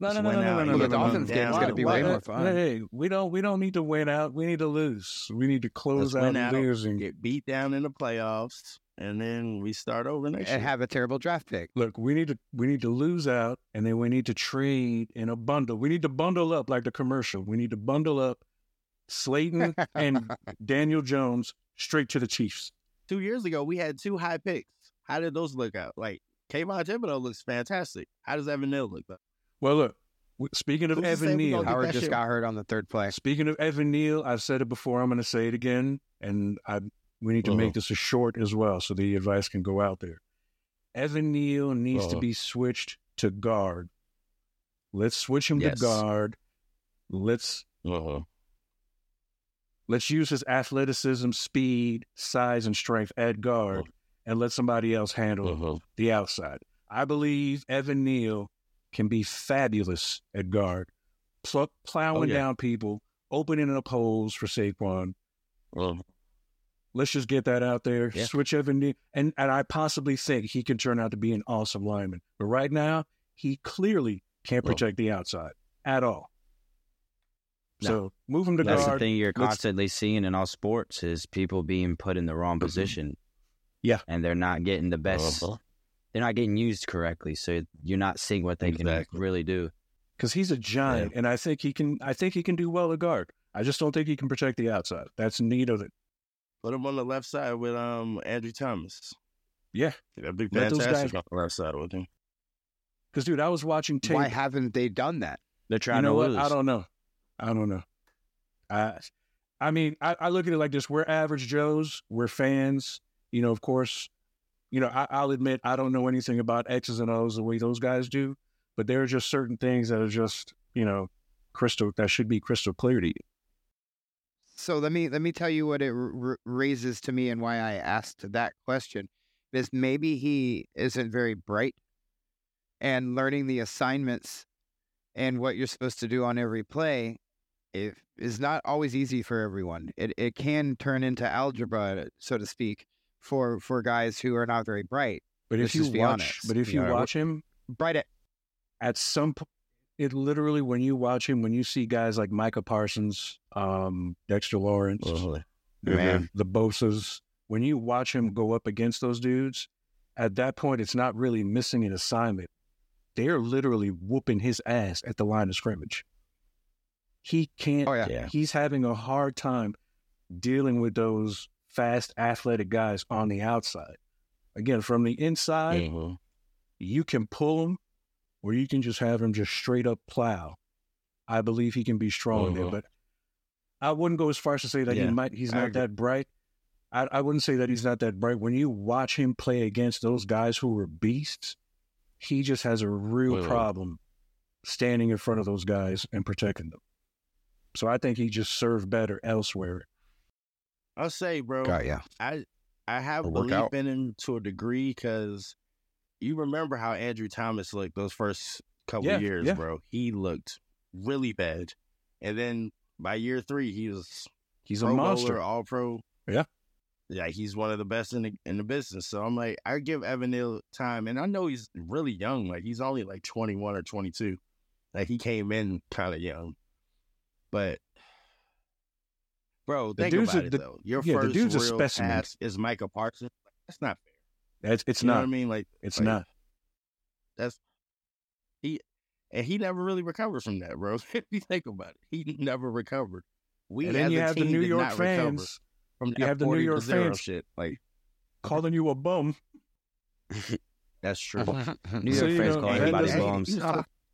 No, Let's no, no, win no, out. no, You no, no, the no, no. Dolphins down. game's gonna be Why- way more fun. Hey, we don't we don't need to win out. We need to lose. We need to close Let's out and out. losing. Get beat down in the playoffs, and then we start over next and year. have a terrible draft pick. Look, we need to we need to lose out, and then we need to trade in a bundle. We need to bundle up like the commercial. We need to bundle up Slayton and Daniel Jones straight to the Chiefs. Two years ago, we had two high picks. How did those look out? Like Kayvon Thibodeaux looks fantastic. How does Evan Neal look? Though? Well, look. Speaking of Evan Neal, Howard just shit- got hurt on the third play. Speaking of Evan Neal, I've said it before. I'm going to say it again, and I we need to Uh-huh. make this a short as well, so the advice can go out there. Evan Neal needs to Uh-huh. be switched to guard. Let's switch him Yes. to guard. Let's Uh-huh. Let's use his athleticism, speed, size, and strength at guard, Uh-huh. and let somebody else handle Uh-huh. the outside. I believe Evan Neal can be fabulous at guard, pl- plowing Oh, yeah. down people, opening up holes for Saquon. Uh-huh. Let's just get that out there. Yeah. Switch Evan Neal, and and I possibly think he can turn out to be an awesome lineman. But right now, he clearly can't protect the outside at all. No. So move him to That's the thing you're let's- constantly seeing in all sports is people being put in the wrong position. Yeah. And they're not getting the best. Uh-huh. They're not getting used correctly. So you're not seeing what they Exactly. can really do. because he's a giant, and I think he can. I think he can do well at guard. I just don't think he can protect the outside. That's neat of it. Put him on the left side with um Andrew Thomas. Yeah, That'd be Let those fantastic guys- on the left side with him. because dude, I was watching tape. Why haven't they done that? They're you trying know to what? lose. I don't know. I don't know. I, I mean, I, I look at it like this: we're average Joes, we're fans. You know, of course, you know, I, I'll admit I don't know anything about X's and O's the way those guys do, but there are just certain things that are just, you know, crystal that should be crystal clear to you. So let me let me tell you what it r- raises to me and why I asked that question is maybe he isn't very bright and learning the assignments and what you're supposed to do on every play if, is not always easy for everyone. It it can turn into algebra, so to speak, for for guys who are not very bright. But if you watch, honest, but if you you know, watch him, Bright at at some point, it literally when you watch him, when you see guys like Micah Parsons, um, Dexter Lawrence, Uh-huh. the, Man. the Bosa's, when you watch him go up against those dudes, at that point, it's not really missing an assignment. They're literally whooping his ass at the line of scrimmage. He can't. Oh yeah. He's having a hard time dealing with those fast, athletic guys on the outside. Again, from the inside, Mhm. you can pull him or you can just have him just straight up plow. I believe he can be strong there, Mhm. but I wouldn't go as far as to say that Yeah, he might he's not that bright. I, I wouldn't say that he's not that bright. When you watch him play against those guys who were beasts, he just has a real problem standing in front of those guys and protecting them. So I think he just served better elsewhere. I'll say, bro. Got ya. I I have It'll belief in him to a degree because you remember how Andrew Thomas looked those first couple Yeah, years, yeah. bro. He looked really bad, and then by year three, he was He's a monster. Bowler, All Pro. Yeah. yeah, he's one of the best in the in the business. So I'm like, I give Evan Neal time, and I know he's really young. Like he's only like 21 or 22. Like he came in kind of young, but. Bro, The think dude's a- it the- though. Your yeah, the first dude's a real specimen. pass is Micah Parsons. That's not fair. It's, it's you know not. what I mean? Like It's like, not. That's he, and he never really recovered from that, bro. if you think about it, he never recovered. We And then you a have the New York not fans from you have the New York zero fans- shit. Like calling you a bum. that's true. New York you fans know, calling that everybody bums.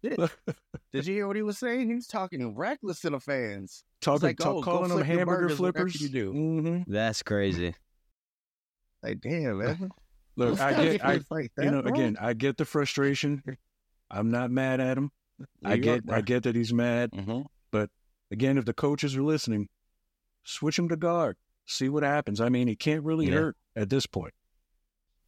He was talking shit. Did you hear what he was saying? He was talking reckless to the fans. Talking, like, talk, oh, calling them flip hamburger burgers, flippers. you do. hmm That's crazy. Like, damn, man. Look, I get, I, like that, you know, again, I get the frustration. I'm not mad at him. I get, I get that he's mad. hmm Again, if the coaches are listening, switch him to guard. See what happens. I mean, it can't really Yeah. hurt at this point.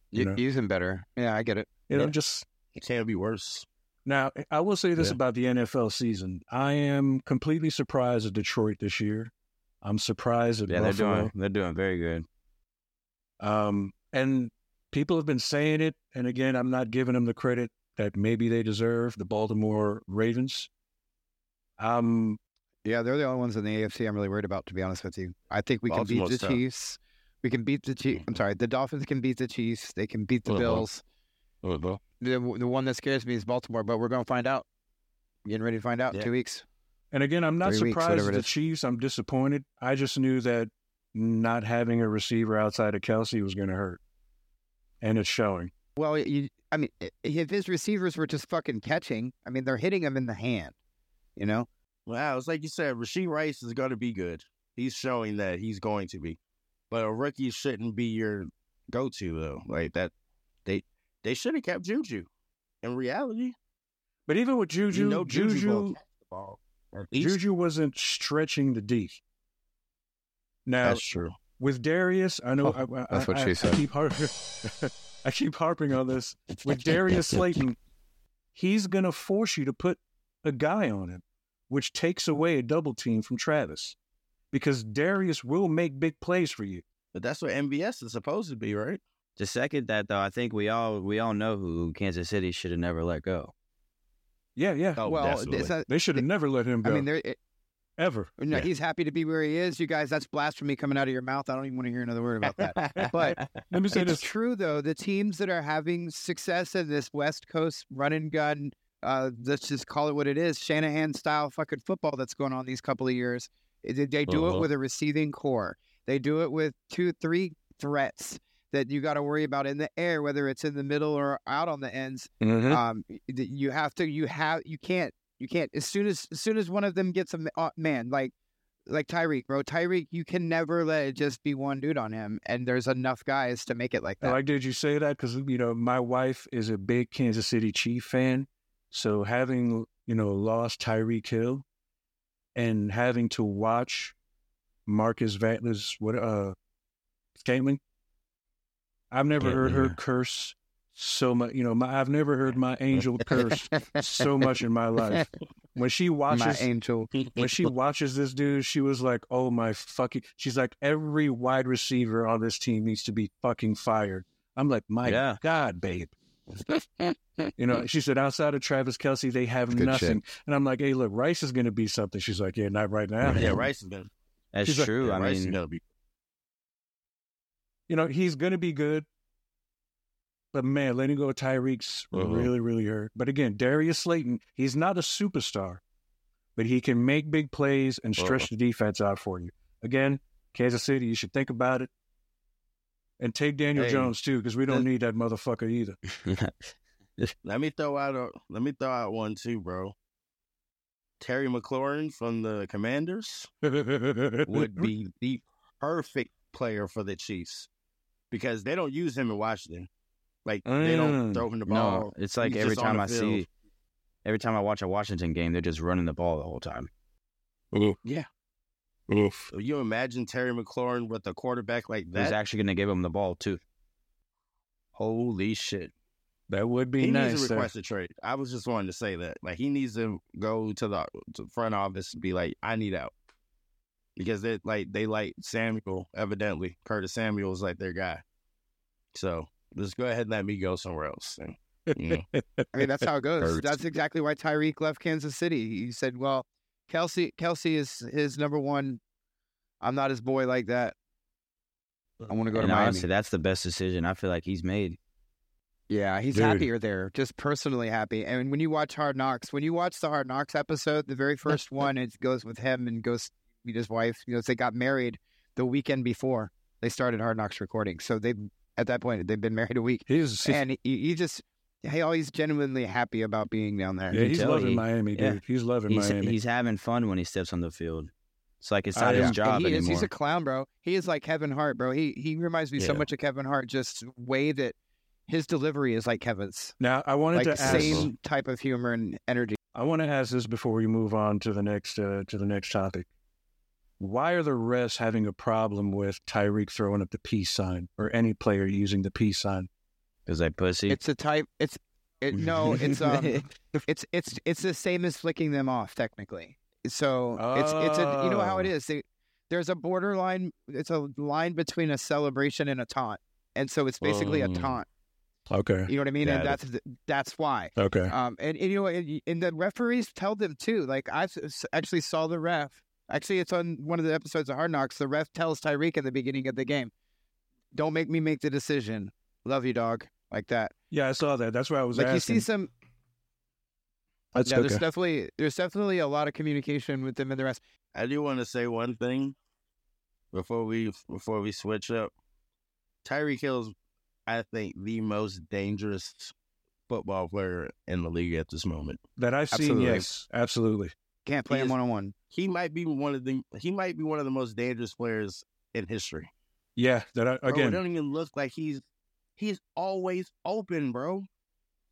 You You know? Use him better. Yeah, I get it. You know, Yeah. just It can't be worse. Now. I will say this Yeah. about the NFL season: I am completely surprised at Detroit this year. I'm surprised at Yeah, they're doing they're doing very good. Um, and people have been saying it, and again, I'm not giving them the credit that maybe they deserve. The Baltimore Ravens. Um, Yeah, they're the only ones in the AFC I'm really worried about, to be honest with you. I think we can beat the tough. Chiefs. We can beat the Chiefs. I'm sorry, the Dolphins can beat the Chiefs. They can beat the Uh-huh. Bills. Oh, The, the one that scares me is Baltimore, but we're going to find out. Getting ready to find out in Yeah. two weeks. and again, I'm not Three surprised whatever at it the. Chiefs. I'm disappointed. I just knew that not having a receiver outside of Kelce was going to hurt, and it's showing. Well, you, I mean, if his receivers were just fucking catching, I mean, they're hitting him in the hand, you know? Wow, it's like you said, Rashee Rice is going to be good. He's showing that he's going to be, but a rookie shouldn't be your go-to though. Like that, they they should have kept Juju. In reality, But even with Juju, you know Juju, Juju, gonna catch the ball. Juju wasn't stretching the D. Now, That's true. with Darius, I know Oh, I, I, that's what I- she I said. keep harping, I keep harping on this. With Darius Slayton, he's gonna force you to put a guy on him, which takes away a double team from Travis, because Darius will make big plays for you. But that's what MVS is supposed to be, right? To second that though, I think we all we all know who Kansas City should have never let go. Yeah, yeah. Oh, well, it's not, They should have never let him go. I mean, there, it, ever. no, Yeah. he's happy to be where he is. You guys, that's blasphemy coming out of your mouth. I don't even want to hear another word about that. But Let me say it's this. true though. The teams that are having success in this West Coast run and gun, uh, let's just call it what it is, Shanahan style fucking football that's going on these couple of years. They, they do Uh-huh. it with a receiving core. They do it with two, three threats that you got to worry about in the air, whether it's in the middle or out on the ends. Mhm. Um, you have to, you have, you can't, you can't. As soon as, as soon as one of them gets a uh, man, like, like Tyreek, bro, Tyreek, you can never let it just be one dude on him, and there's enough guys to make it like I that. like did you say that because you know my wife is a big Kansas City Chief fan, so having you know lost Tyreek Hill and having to watch Marquez Valdes what uh Scantling, I've never heard her Scantling, curse so much. You know, my, I've never heard my angel curse so much in my life. When she watches My watches angel. when she watches this dude, she was like, "Oh my fucking!" She's like, "Every wide receiver on this team needs to be fucking fired." I'm like, "My Yeah. God, babe." you know, she said, "Outside of Travis Kelce, they have Good nothing." And I'm like, "Hey, look, Rice is going to be something." She's like, "Yeah, not right now." yeah, Rice is gonna. That's She's like- true. yeah, I Rice is mean, gonna be. You know, he's going to be good, but man, letting go of Tyreek's Uh-huh. really, really hurt. But again, Darius Slayton, he's not a superstar, but he can make big plays and stretch the defense out for you. Again, Kansas City, you should think about it. And take Daniel Hey, Jones too, because we don't need that motherfucker either. Let me throw out a. Let me throw out one too, bro. Terry McLaurin from the Commanders would be the perfect player for the Chiefs because they don't use him in Washington. Like they don't Mm. throw him the ball. no, it's like He's every time I field. see, every time I watch a Washington game, they're just running the ball the whole time. Yeah. Oof. So you imagine Terry McLaurin with a quarterback like Who's that? actually going to give him the ball too? Holy shit! That would be he nice. needs to sir. request a trade. I was just wanting to say that. Like he needs to go to the to front office and be like, I need out. Because they like they like Samuel, evidently. Curtis Samuel is like their guy. So just go ahead and let me go somewhere else. And, you know, I mean, that's how it goes. Hurts. That's exactly why Tyreek left Kansas City. He said, "Well, Kelce, Kelce is his number one. I'm not his boy like that. I want to go to and Miami." honestly, that's the best decision I feel like he's made. Yeah, he's Dude. happier there, just personally happy. And when you watch Hard Knocks, when you watch the Hard Knocks episode, the very first one, it goes with him and goes meet his wife. You know, they got married the weekend before they started Hard Knocks recording. So they, at that point, they've been married a week, He's and he, he just, hey, oh, he's genuinely happy about being down there. yeah, he's loving he- Miami, yeah. dude. He's loving He's Miami. he's having fun when he steps on the field. It's like it's not am. his And job and he is, anymore. he's a clown, bro. He is like Kevin Hart, bro. He he reminds me so much of Kevin Hart. Just way that his delivery is like Kevin's, now, I wanted like to ask. same type of humor and energy. I want to ask this before we move on to the next uh, to the next topic. Why are the refs having a problem with Tyreek throwing up the peace sign or any player using the peace sign? Because I pussy. It's a type. It's it, no. It's um. it's it's it's the same as flicking them off technically. So it's it's a you know how it Oh. They, there's a borderline. It's a line between a celebration and a taunt, and so it's basically a Mm. taunt. Okay. You know what I mean? Got and that's that's why. Okay. Um, and, and you know, and, and the referees tell them too. Like I actually saw the ref. Actually, it's on one of the episodes of Hard Knocks. The ref tells Tyreek at the beginning of the game, "Don't make me make the decision. Love you, dog." Like that. Yeah, I saw that. That's why I was like asking. you see some. That's yeah, okay. there's definitely there's definitely a lot of communication with them and the rest. I do want to say one thing before we before we switch up. Tyreek Hill's, I think, the most dangerous football player in the league at this moment. that I've seen. Absolutely. Yes, absolutely. Can't play He him is- one on one. He might be one of the he might be one of the most dangerous players in history. Yeah, that I, Bro, it again. don't even look like he's he's always open, bro.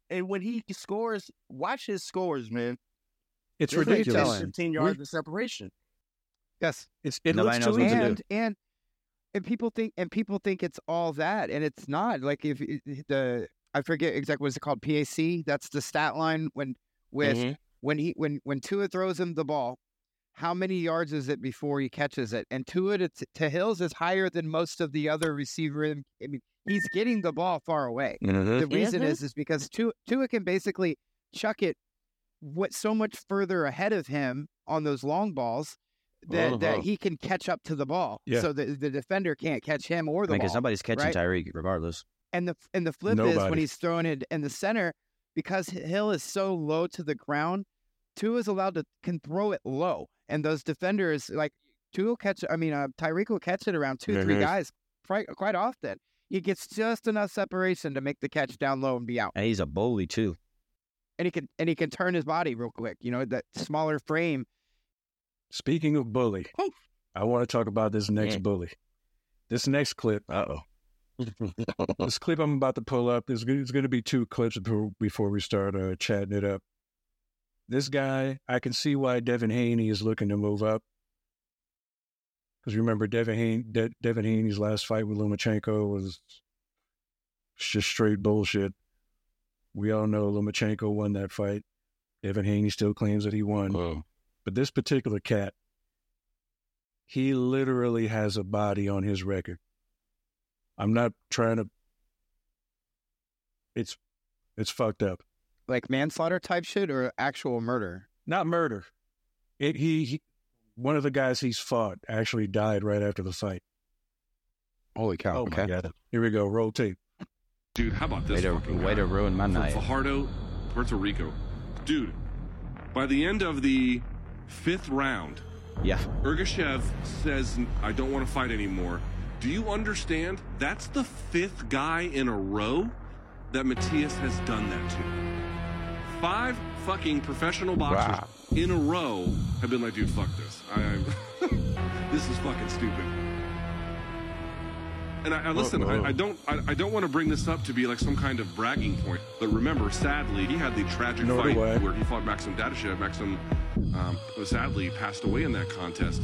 And when he scores, watch his scores, man. it's There's like 10, ridiculous. 15 yards of separation. Yes, It's it Nobody looks too what to and and and people think and people think it's all that, and it's not. Like if the I forget exactly what's it called PAC. That's the stat line when with Mhm. when he when when Tua throws him the ball. How many yards is it before he catches it? And Tua to, to Hills is higher than most of the other receiver. I mean, he's getting the ball far away. Mm-hmm. The reason Mhm. is is because Tua, Tua can basically chuck it what so much further ahead of him on those long balls that, that Uh-huh. he can catch up to the ball. Yeah. So the, the defender can't catch him or the Because ball. nobody's catching right? Tyreek regardless. And the and the flip is when he's throwing it in the center because Hill is so low to the ground. Tua is allowed to can throw it low, and those defenders like Tua will catch. I mean, uh, Tyreek will catch it around 2 three Mhm. guys quite quite often. He gets just enough separation to make the catch down low and be out, And he's a bully too. and he can and he can turn his body real quick. You know that smaller frame. Speaking of bully, I want to talk about this next Yeah. bully. This next clip. Uh oh. this clip I'm about to pull up. There's, there's going to be two clips before, before we start uh, chatting it up. This guy, I can see why Devin Haney is looking to move up. Because remember, Devin, Haney, De- Devin Haney's last fight with Lomachenko was just straight bullshit. We all know Lomachenko won that fight. Devin Haney still claims that he won. Oh. But this particular cat, he literally has a body on his record. I'm not trying to. It's, it's fucked up. Like manslaughter type shit or actual murder. Not murder. It he, he one of the guys he's fought actually died right after the fight. Holy cow! Oh my god! Here we go. Roll tape. Dude, how about this Way to, fucking way guy? to ruin my From night. Fajardo, Puerto Rico. Dude, by the end of the fifth round, Yeah. Ergashev says, I don't want to fight anymore. Do you understand? That's the fifth guy in a row that Matias has done that to. Five fucking professional boxers in a row have been like, dude, fuck this. I, I this is fucking stupid. And I, I listen. I, I don't. I, don't want to bring this up to be like some kind of bragging point. But remember, sadly, he had the tragic Nor fight I. where he fought Maxim Dadashev. Maxim, um, sadly, passed away in that contest.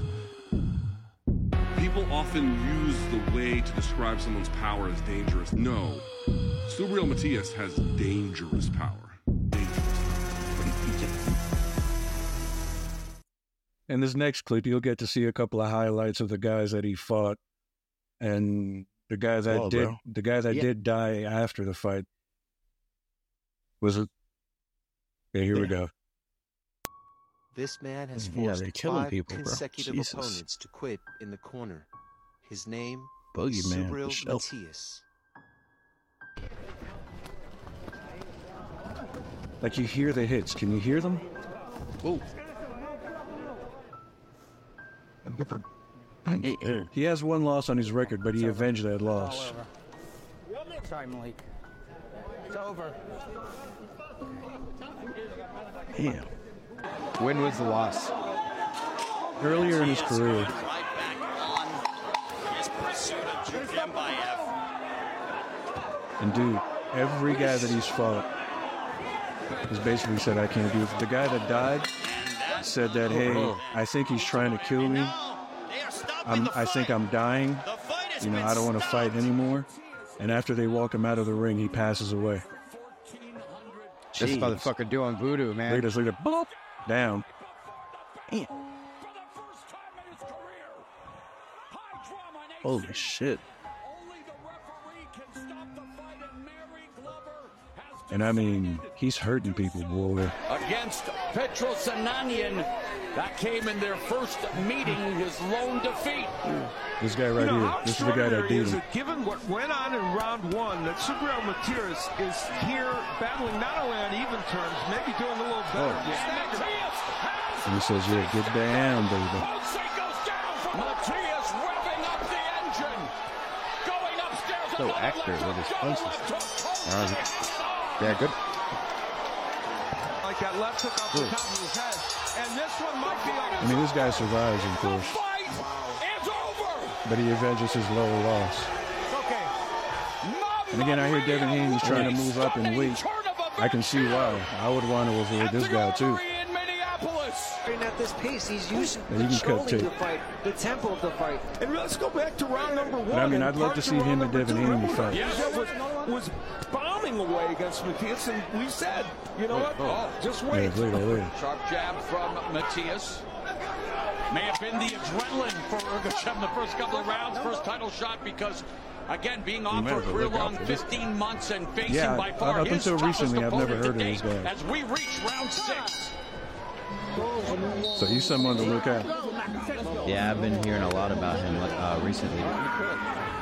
People often use the way to describe someone's power as dangerous. No, Subriel Matias has dangerous power. Dangerous. In this next clip, you'll get to see a couple of highlights of the guys that he fought, and the guy that Whoa, did bro. the guy that Yeah. did die after the fight. Was it? Okay, here we go. This man has mm, Yeah, forced they're killing five people, bro. consecutive Jesus. opponents to quit in the corner. His name, Boogeyman. for Matias. Like you hear the hits. Can you hear them? He has one loss on his record, but he avenged that loss. Sorry, Malik. It's over. Damn. When was the loss? Earlier in his career, Right back on his pursuit of Jukembayev. and dude, every guy that he's fought has basically said, "I can't do it." The guy that died said that, "Hey, I think he's trying to kill me. They are stopping I'm, I think. I'm dying. The fight has You know, I don't want to fight anymore." And after they walk him out of the ring, he passes away. This Jeez. motherfucker doing voodoo, Look man. at this, look at boop, down. Holy shit. And I mean, he's hurting people, boy. against Petros Ananyan. That came in their first meeting, his lone defeat. This guy right you know, here, this is the guy that extraordinary beat him. it, given what went on in round one, that Subriel Matias is here battling not only on even terms, maybe doing a little better. Oh. And he says, "Yeah, get down, baby." Matias revving up the engine. Going upstairs. So accurate with his punches. Yeah, good. Like that left hook off the top of his head. And this one might be on I mean, this guy survives, of course, Fight is over. but he avenges his lower loss. Okay. And again, I hear Devin Haney's trying to move up in weight. I can see why. I would want to avoid this guy too. In Minneapolis. And at this pace, he's using Yeah, you can cut controlling the fight, the tempo of the fight. And let's go back to round number one. But I mean, I'd love to see him and Devin two. Haney fight. Matias was, was bombing away against Matias, and we said, you know what? Oh. Just Yeah, wait. later, later. Sharp jab from Matias. May have been the adrenaline for Ergashev in the first couple of rounds, first title shot, because Again, being might offered have to career long 15 months and facing Yeah, by far up his until toughest recently, I've never opponent heard of to this date guy. As we reach round six. So he's someone to look at. Yeah, I've been hearing a lot about him uh, recently.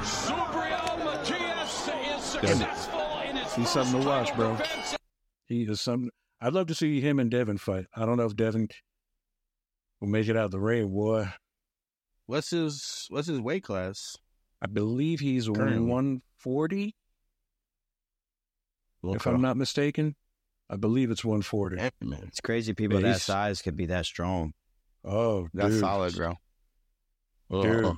Subriel Matias is successful in his He's something to watch, bro. He is something. I'd love to see him and Devin fight. I don't know if Devin will make it out of the ring, boy. What's his What's his weight class? I believe he's Currently. 140, if I'm not mistaken. I believe it's 140. It's crazy people Yeah, that size could be that strong. Oh, That's dude. solid, bro. Dude.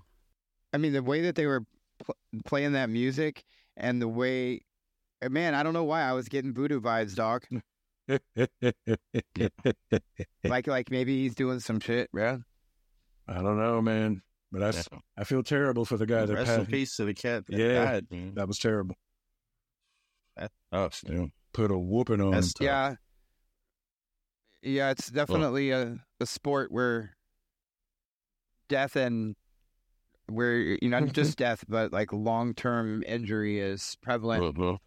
I mean, the way that they were pl- playing that music and the way, uh, man, I don't know why I was getting voodoo vibes, dog. like, like maybe he's doing some shit, bro. I don't know, man. But I, I feel terrible for the guy that Rest in passed. peace to the cat that Yeah, died, that was terrible. That's tough. Yeah, put a whooping on That's him. Yeah, yeah, it's definitely a, a sport where death and where you know not just death, but like long term injury is prevalent. Uh-huh.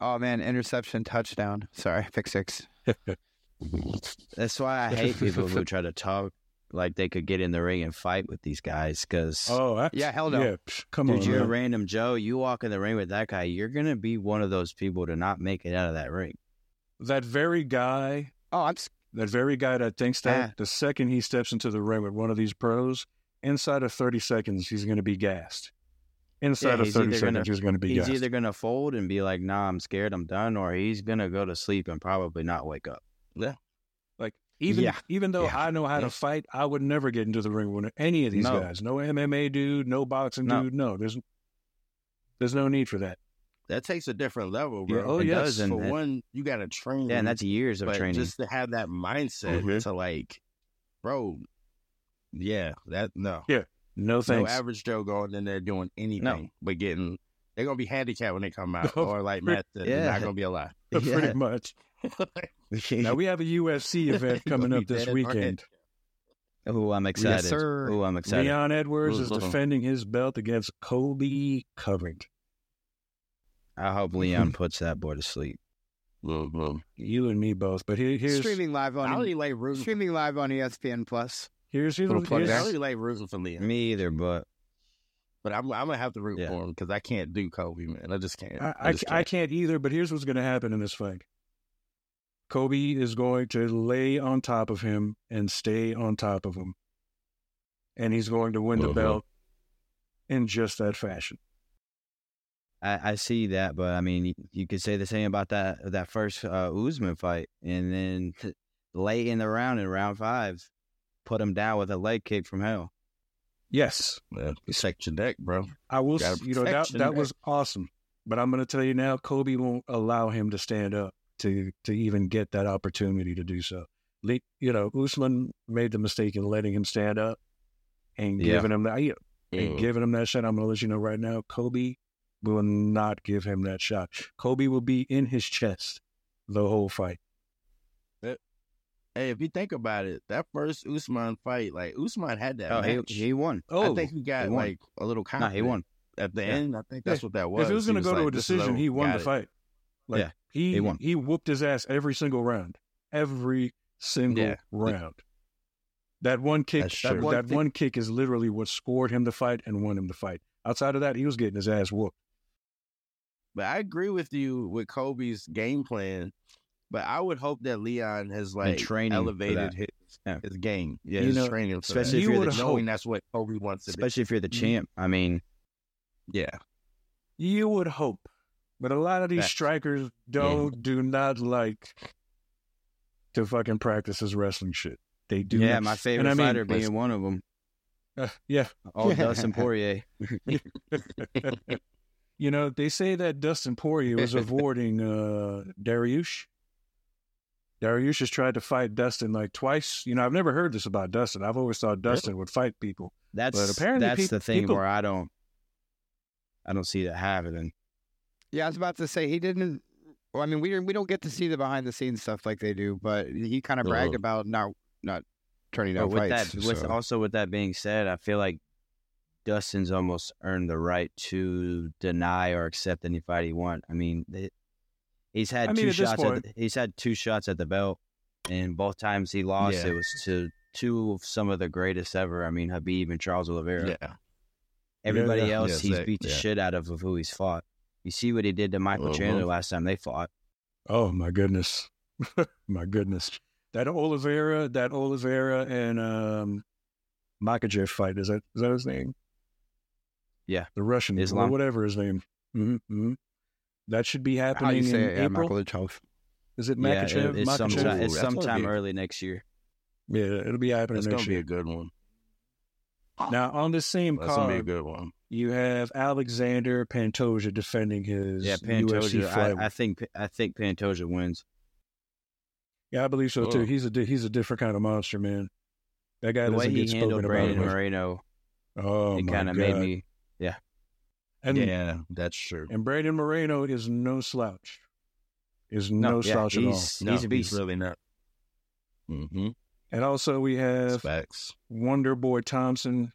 Oh man, interception, touchdown. Sorry, pick six. That's why I hate people who try to talk like they could get in the ring and fight with these guys. Because Oh, I, Yeah, hell no. Yeah, psh, come dude, on, you're a random Joe. You walk in the ring with that guy, you're gonna be one of those people to not make it out of that ring. That very guy, Oh, I'm. that very guy that thinks that Ah. the second he steps into the ring with one of these pros, inside of 30 seconds, he's going to be gassed. Inside Yeah, of 30 seconds, gonna- he's going to be gassed. He's gassed. either gonna fold and be like, "Nah, I'm scared, I'm done," or he's gonna go to sleep and probably not wake up. Like even Yeah. even though Yeah. I know how Yeah. to fight, I would never get into the ring with any of these No. guys. No MMA dude, no boxing No. dude. No, there's there's no need for that. That takes a different level, Yeah, bro. oh, It yes. does, and For that- one, you got to train. yeah, and that's years of but training. just to have that mindset Mhm. to like, bro, yeah, that no, Yeah. No thanks. no average Joe going in there doing anything but getting. They're gonna be handicapped when they come out, or like pre- Matt said, they're Yeah. not gonna be alive. Pretty much. Now we have a UFC event coming up this dead in our weekend. Oh, I'm excited. sir. Oh, I'm excited. Leon Edwards is Mhm. defending his belt against Colby Covington. I hope Leon puts that boy to sleep. You and me both. But here, here's streaming live I on only like streaming live on ESPN Plus. here's here's, Little plug here's, I there. only like rooting for Leon, Me either, but but I'm, I'm gonna have to root Yeah. for him because I can't do Colby, man. I just can't. I, I, just I can't either, but here's what's going to happen in this fight. Colby is going to lay on top of him and stay on top of him. And he's going to win the Uh-huh. belt in just that fashion. I, I see that. But I mean, you, could say the same about that that first uh, Usman fight, and then t- late in the round in round five, put him down with a leg kick from hell. Yes, Yeah, your deck, bro. I will. You know that that was awesome, but I'm going to tell you now, Colby won't allow him to stand up to to even get that opportunity to do so. Le- You know, Usman made the mistake in letting him stand up and Yeah. giving him that. And Mm. giving him that shot, I'm going to let you know right now, Colby will not give him that shot. Colby will be in his chest the whole fight. Hey, if you think about it, that first Usman fight, like Usman had that. Oh, he, match. he won. Oh, I think he got he like a little Nah, confident he won. at the Yeah. end. I think that's Yeah. what that was. if it was going to go to a decision, he won Got the it." fight. Like, Yeah, he he won. he whooped his ass every single round, every single Yeah. round. That one kick, That's that, true. that One thing- one kick is literally what scored him the fight and won him the fight. Outside of that, he was getting his ass whooped. But I agree with you with Colby's game plan. But I would hope that Leon has like training elevated his Yeah. his game. Yeah, You his know, training, for especially that. if You you're the would knowing hope- that's what Colby wants to do. Especially if you're the champ. I mean, Yeah, You would hope, but a lot of these Facts. strikers don't do not like to fucking practice his wrestling shit. They do. yeah, not. my favorite And I mean, fighter being one of them. uh, yeah, All Dustin Poirier. you know, they say that Dustin Poirier was avoiding uh, Dariush. Dariush has tried to fight Dustin like twice. You know, I've never heard this about Dustin. I've always thought Dustin would fight people. That's But apparently that's the thing people- where I don't I don't see that happening. Yeah, I was about to say he didn't. Well, I mean, we we don't get to see the behind the scenes stuff like they do, but he kind of bragged Uh-huh. about not not turning down But with fights. that, with also with that being said, I feel like Dustin's almost earned the right to deny or accept any fight he want. I mean, it, he's had I mean, two at this shots. At point- the, he's had two shots at the belt, and both times he lost, Yeah. it was to two of some of the greatest ever. I mean, Khabib and Charles Oliveira. Yeah. Everybody yeah. else, Yeah, he's sick, beat the yeah. shit out of of who he's fought. You see what he did to Michael Mhm. Chandler last time they fought. Oh my goodness, my goodness. That Oliveira, that Oliveira and um, Makhachev fight is that is that his name? Yeah. the Russian or whatever his name. hmm hmm That should be How happening you say in it? Yeah, April. Makhachev. Is it Yeah, Makhachev? it- it's, Makhachev? sometime, it's sometime early next year. Yeah, it'll be happening That's next gonna be a good one. Now on the same That's gonna be a good one. You have Alexander Pantoja defending his Yeah, UFC Pantoja. fight. I, I think I think Pantoja wins. yeah, I believe so too. Oh. He's a he's a different kind of monster, man. That guy the way doesn't he get handled spoken Brandon about. much. Moreno, Oh it my kind of made me. Yeah, and yeah, that's true. and Brandon Moreno is no slouch. Is no, yeah, slouch at all. he's, No, he's a beast. really not. Mm-hmm. And also we have Facts. Wonder Boy Thompson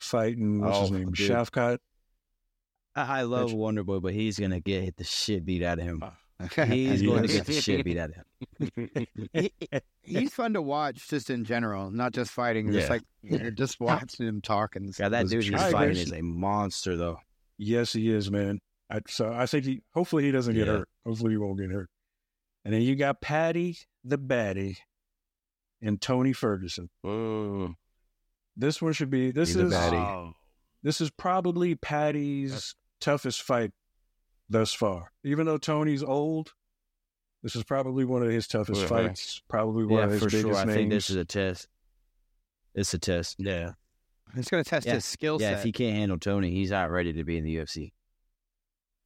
fighting what's his Oh, name? dude. Shavkat. I, I love Which- Wonder Boy, but he's gonna get hit the shit beat out of him. Ah. He's going to get the shit beat out of him. He's fun to watch just in general, not just fighting. Just like you know, just watching him talk and Yeah, that dude he's fighting is a monster, though. Yes, he is, man. I, so I think he. Hopefully he doesn't get Yeah. hurt. Hopefully he won't get hurt. And then you got Paddy the Baddy and Tony Ferguson. This one should be. This he's is baddie. Oh. this is probably Paddy's toughest fight thus far. Even though Tony's old, this is probably one of his toughest Uh-huh. fights. Probably one Yeah, of his for biggest sure. I names. think this is a test. It's a test. yeah. It's going to test Yeah. his skill Yeah, set. if he can't handle Tony, he's not ready to be in the UFC.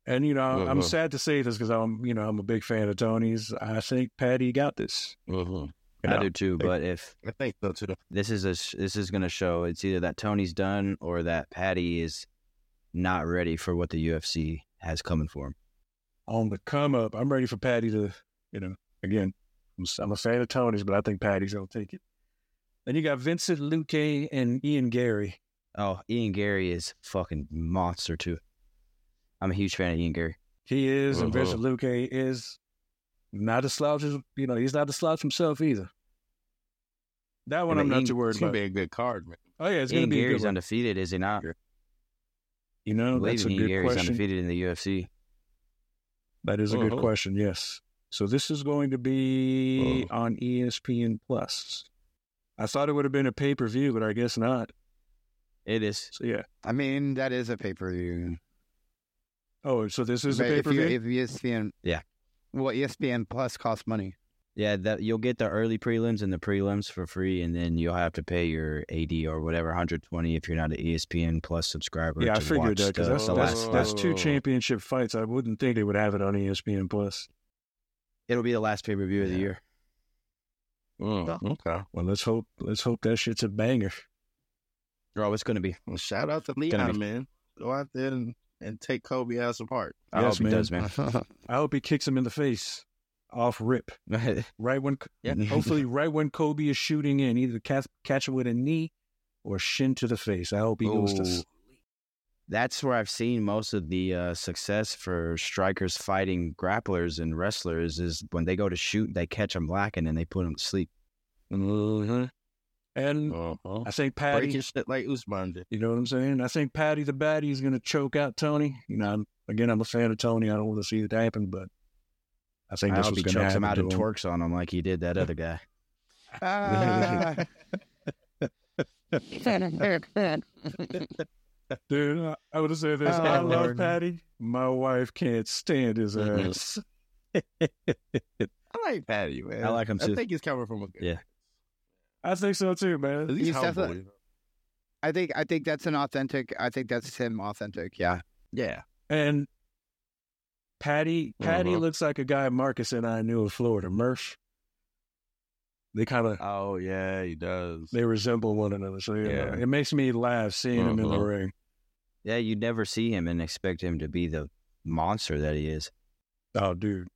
and you know, I'm sad to say this because I'm, you know, I'm a big fan of Tony's. I think Paddy got this. Mm-hmm. You I do too. But if I think so too. this is a, this is going to show it's either that Tony's done or that Paddy is not ready for what the UFC has coming for him. on the come up. I'm ready for Paddy to, you know, again, I'm, s- I'm a fan of Tony's, but I think Paddy's gonna take it. Then you got Vincent Luque and Ian Garry. Oh, Ian Garry is fucking monster too. I'm a huge fan of Ian Garry. He is, and Uh-huh. Vincent Luque is not a slouch. You know, he's not a slouch himself either. That one Yeah, I'm not Ian- too worried It's gonna about. be a good card, man. Oh yeah, it's gonna be Garry's undefeated, is he not? You know, believe that's a Ian good Garry's question. undefeated in the UFC. That is a good Uh-huh. question. Yes. So this is going to be Uh-huh. on ESPN Plus. I thought it would have been a pay per view, but I guess not. It is. So yeah. I mean, that is a pay per view. Oh, so this is a pay per view. if ESPN, Yeah. Well, ESPN Plus costs money. Yeah, that you'll get the early prelims and the prelims for free, and then you'll have to pay your AD or whatever 120 if you're not an ESPN Plus subscriber. Yeah, I figured watch that because that's the that's, last that's fight. two Oh. championship fights. I wouldn't think they would have it on ESPN Plus. It'll be the last pay per view of the year. Mm, okay. Well, let's hope let's hope that shit's a banger. Oh, it's going to be. Well, shout out to Gonna Leon, be- man. Go out there and, and take Colby ass apart. I Yes, hope he does, man. I hope he kicks him in the face, off rip, right when Yeah. hopefully right when Colby is shooting in, either catch catch him with a knee or shin to the face. I hope he goes to. Ooh. That's where I've seen most of the uh, success for strikers fighting grapplers and wrestlers is when they go to shoot, they catch them lacking and they put them to sleep. Mhm. And Uh-huh. I think Paddy, Breaking shit like Usman did. you know what I'm saying? I think Paddy the Baddy is going to choke out Tony. You know, I'm, again, I'm a fan of Tony. I don't want to see it happen, but I think I this hope was he going to chokes happen him out and him. twerks on him like he did that other guy. Ah. Dude, I- I would say said this. Oh, I love Lord. Paddy. My wife can't stand his Mhm. ass. I like Paddy, man. I like him too. I think he's coming from a good. Yeah. I think so too, man. He's, He's humble, definitely- I think I think that's an authentic. I think that's him authentic. Yeah. Yeah. And Paddy, Paddy Uh-huh. looks like a guy Marcus and I knew in Florida, Murph. They kind of Oh yeah, he does. they resemble one another, so you Yeah. know, it makes me laugh seeing him in the Uh-huh. ring. Yeah, you never see him and expect him to be the monster that he is. Oh, dude,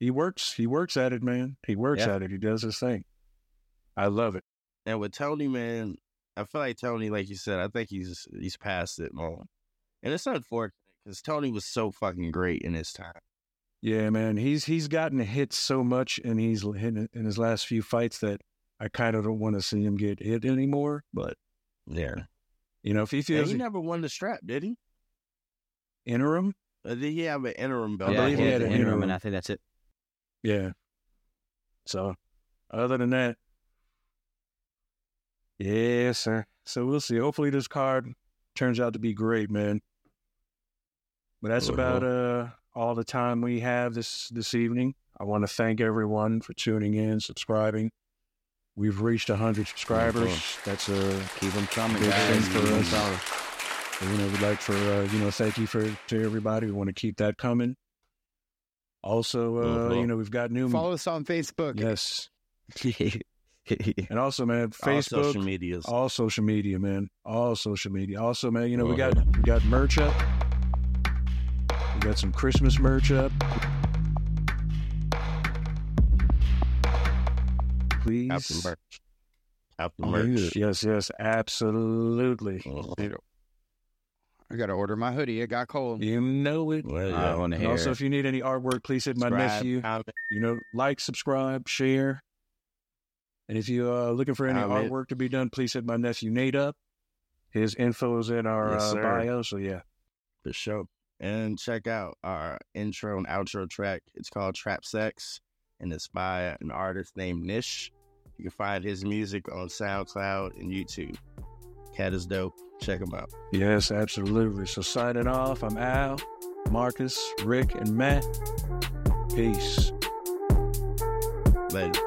he works. He works at it, man. He works Yeah. at it. He does his thing. I love it. And with Tony, man, I feel like Tony, like you said, I think he's he's past it, man. And it's unfortunate because Tony was so fucking great in his time. Yeah, man, he's he's gotten hit so much, and he's hit in his last few fights that I kind of don't want to see him get hit anymore. But yeah, you know, if he Yeah, feels he never won the strap, did he? interim, Uh, did he have an interim belt? I believe he he had had an an interim, interim. and I think that's it. yeah. So, other than that, yeah, sir. So we'll see. Hopefully, this card turns out to be great, man. But that's Mhm. about uh all the time we have this this evening. I want to thank everyone for tuning in, subscribing. We've reached 100 subscribers. That's a Keep them coming, big guys. thing Keep for 'em us. coming. So, you know, we'd like for uh, you know, thank you for to everybody. We want to keep that coming. Also, uh, you know, we've got new Follow us on Facebook. yes, and also, man, All Facebook, social medias. all social media, man, all social media. Also, man, you know, we got we got merch up. We got some Christmas merch up. Please, Captain merch. Captain Oh, merch. Yes, yes, absolutely. Mhm. I gotta order my hoodie. It got cold. You know it. Well, I yeah. want to And hear. also, if you need any artwork, please hit my Subscribe, nephew. comment. You know, like, subscribe, share. And if you're uh, looking for any Comment. artwork to be done, please hit my nephew Nate up. His info is in our Yes, uh, bio. So, yeah. for sure. And check out our intro and outro track. It's called Trap Sex, and it's by an artist named Nish. You can find his music on SoundCloud and YouTube. Cat is dope. Check him out. Yes, absolutely. So, signing off, I'm Al, Marcus, Rick, and Matt. Peace. Later.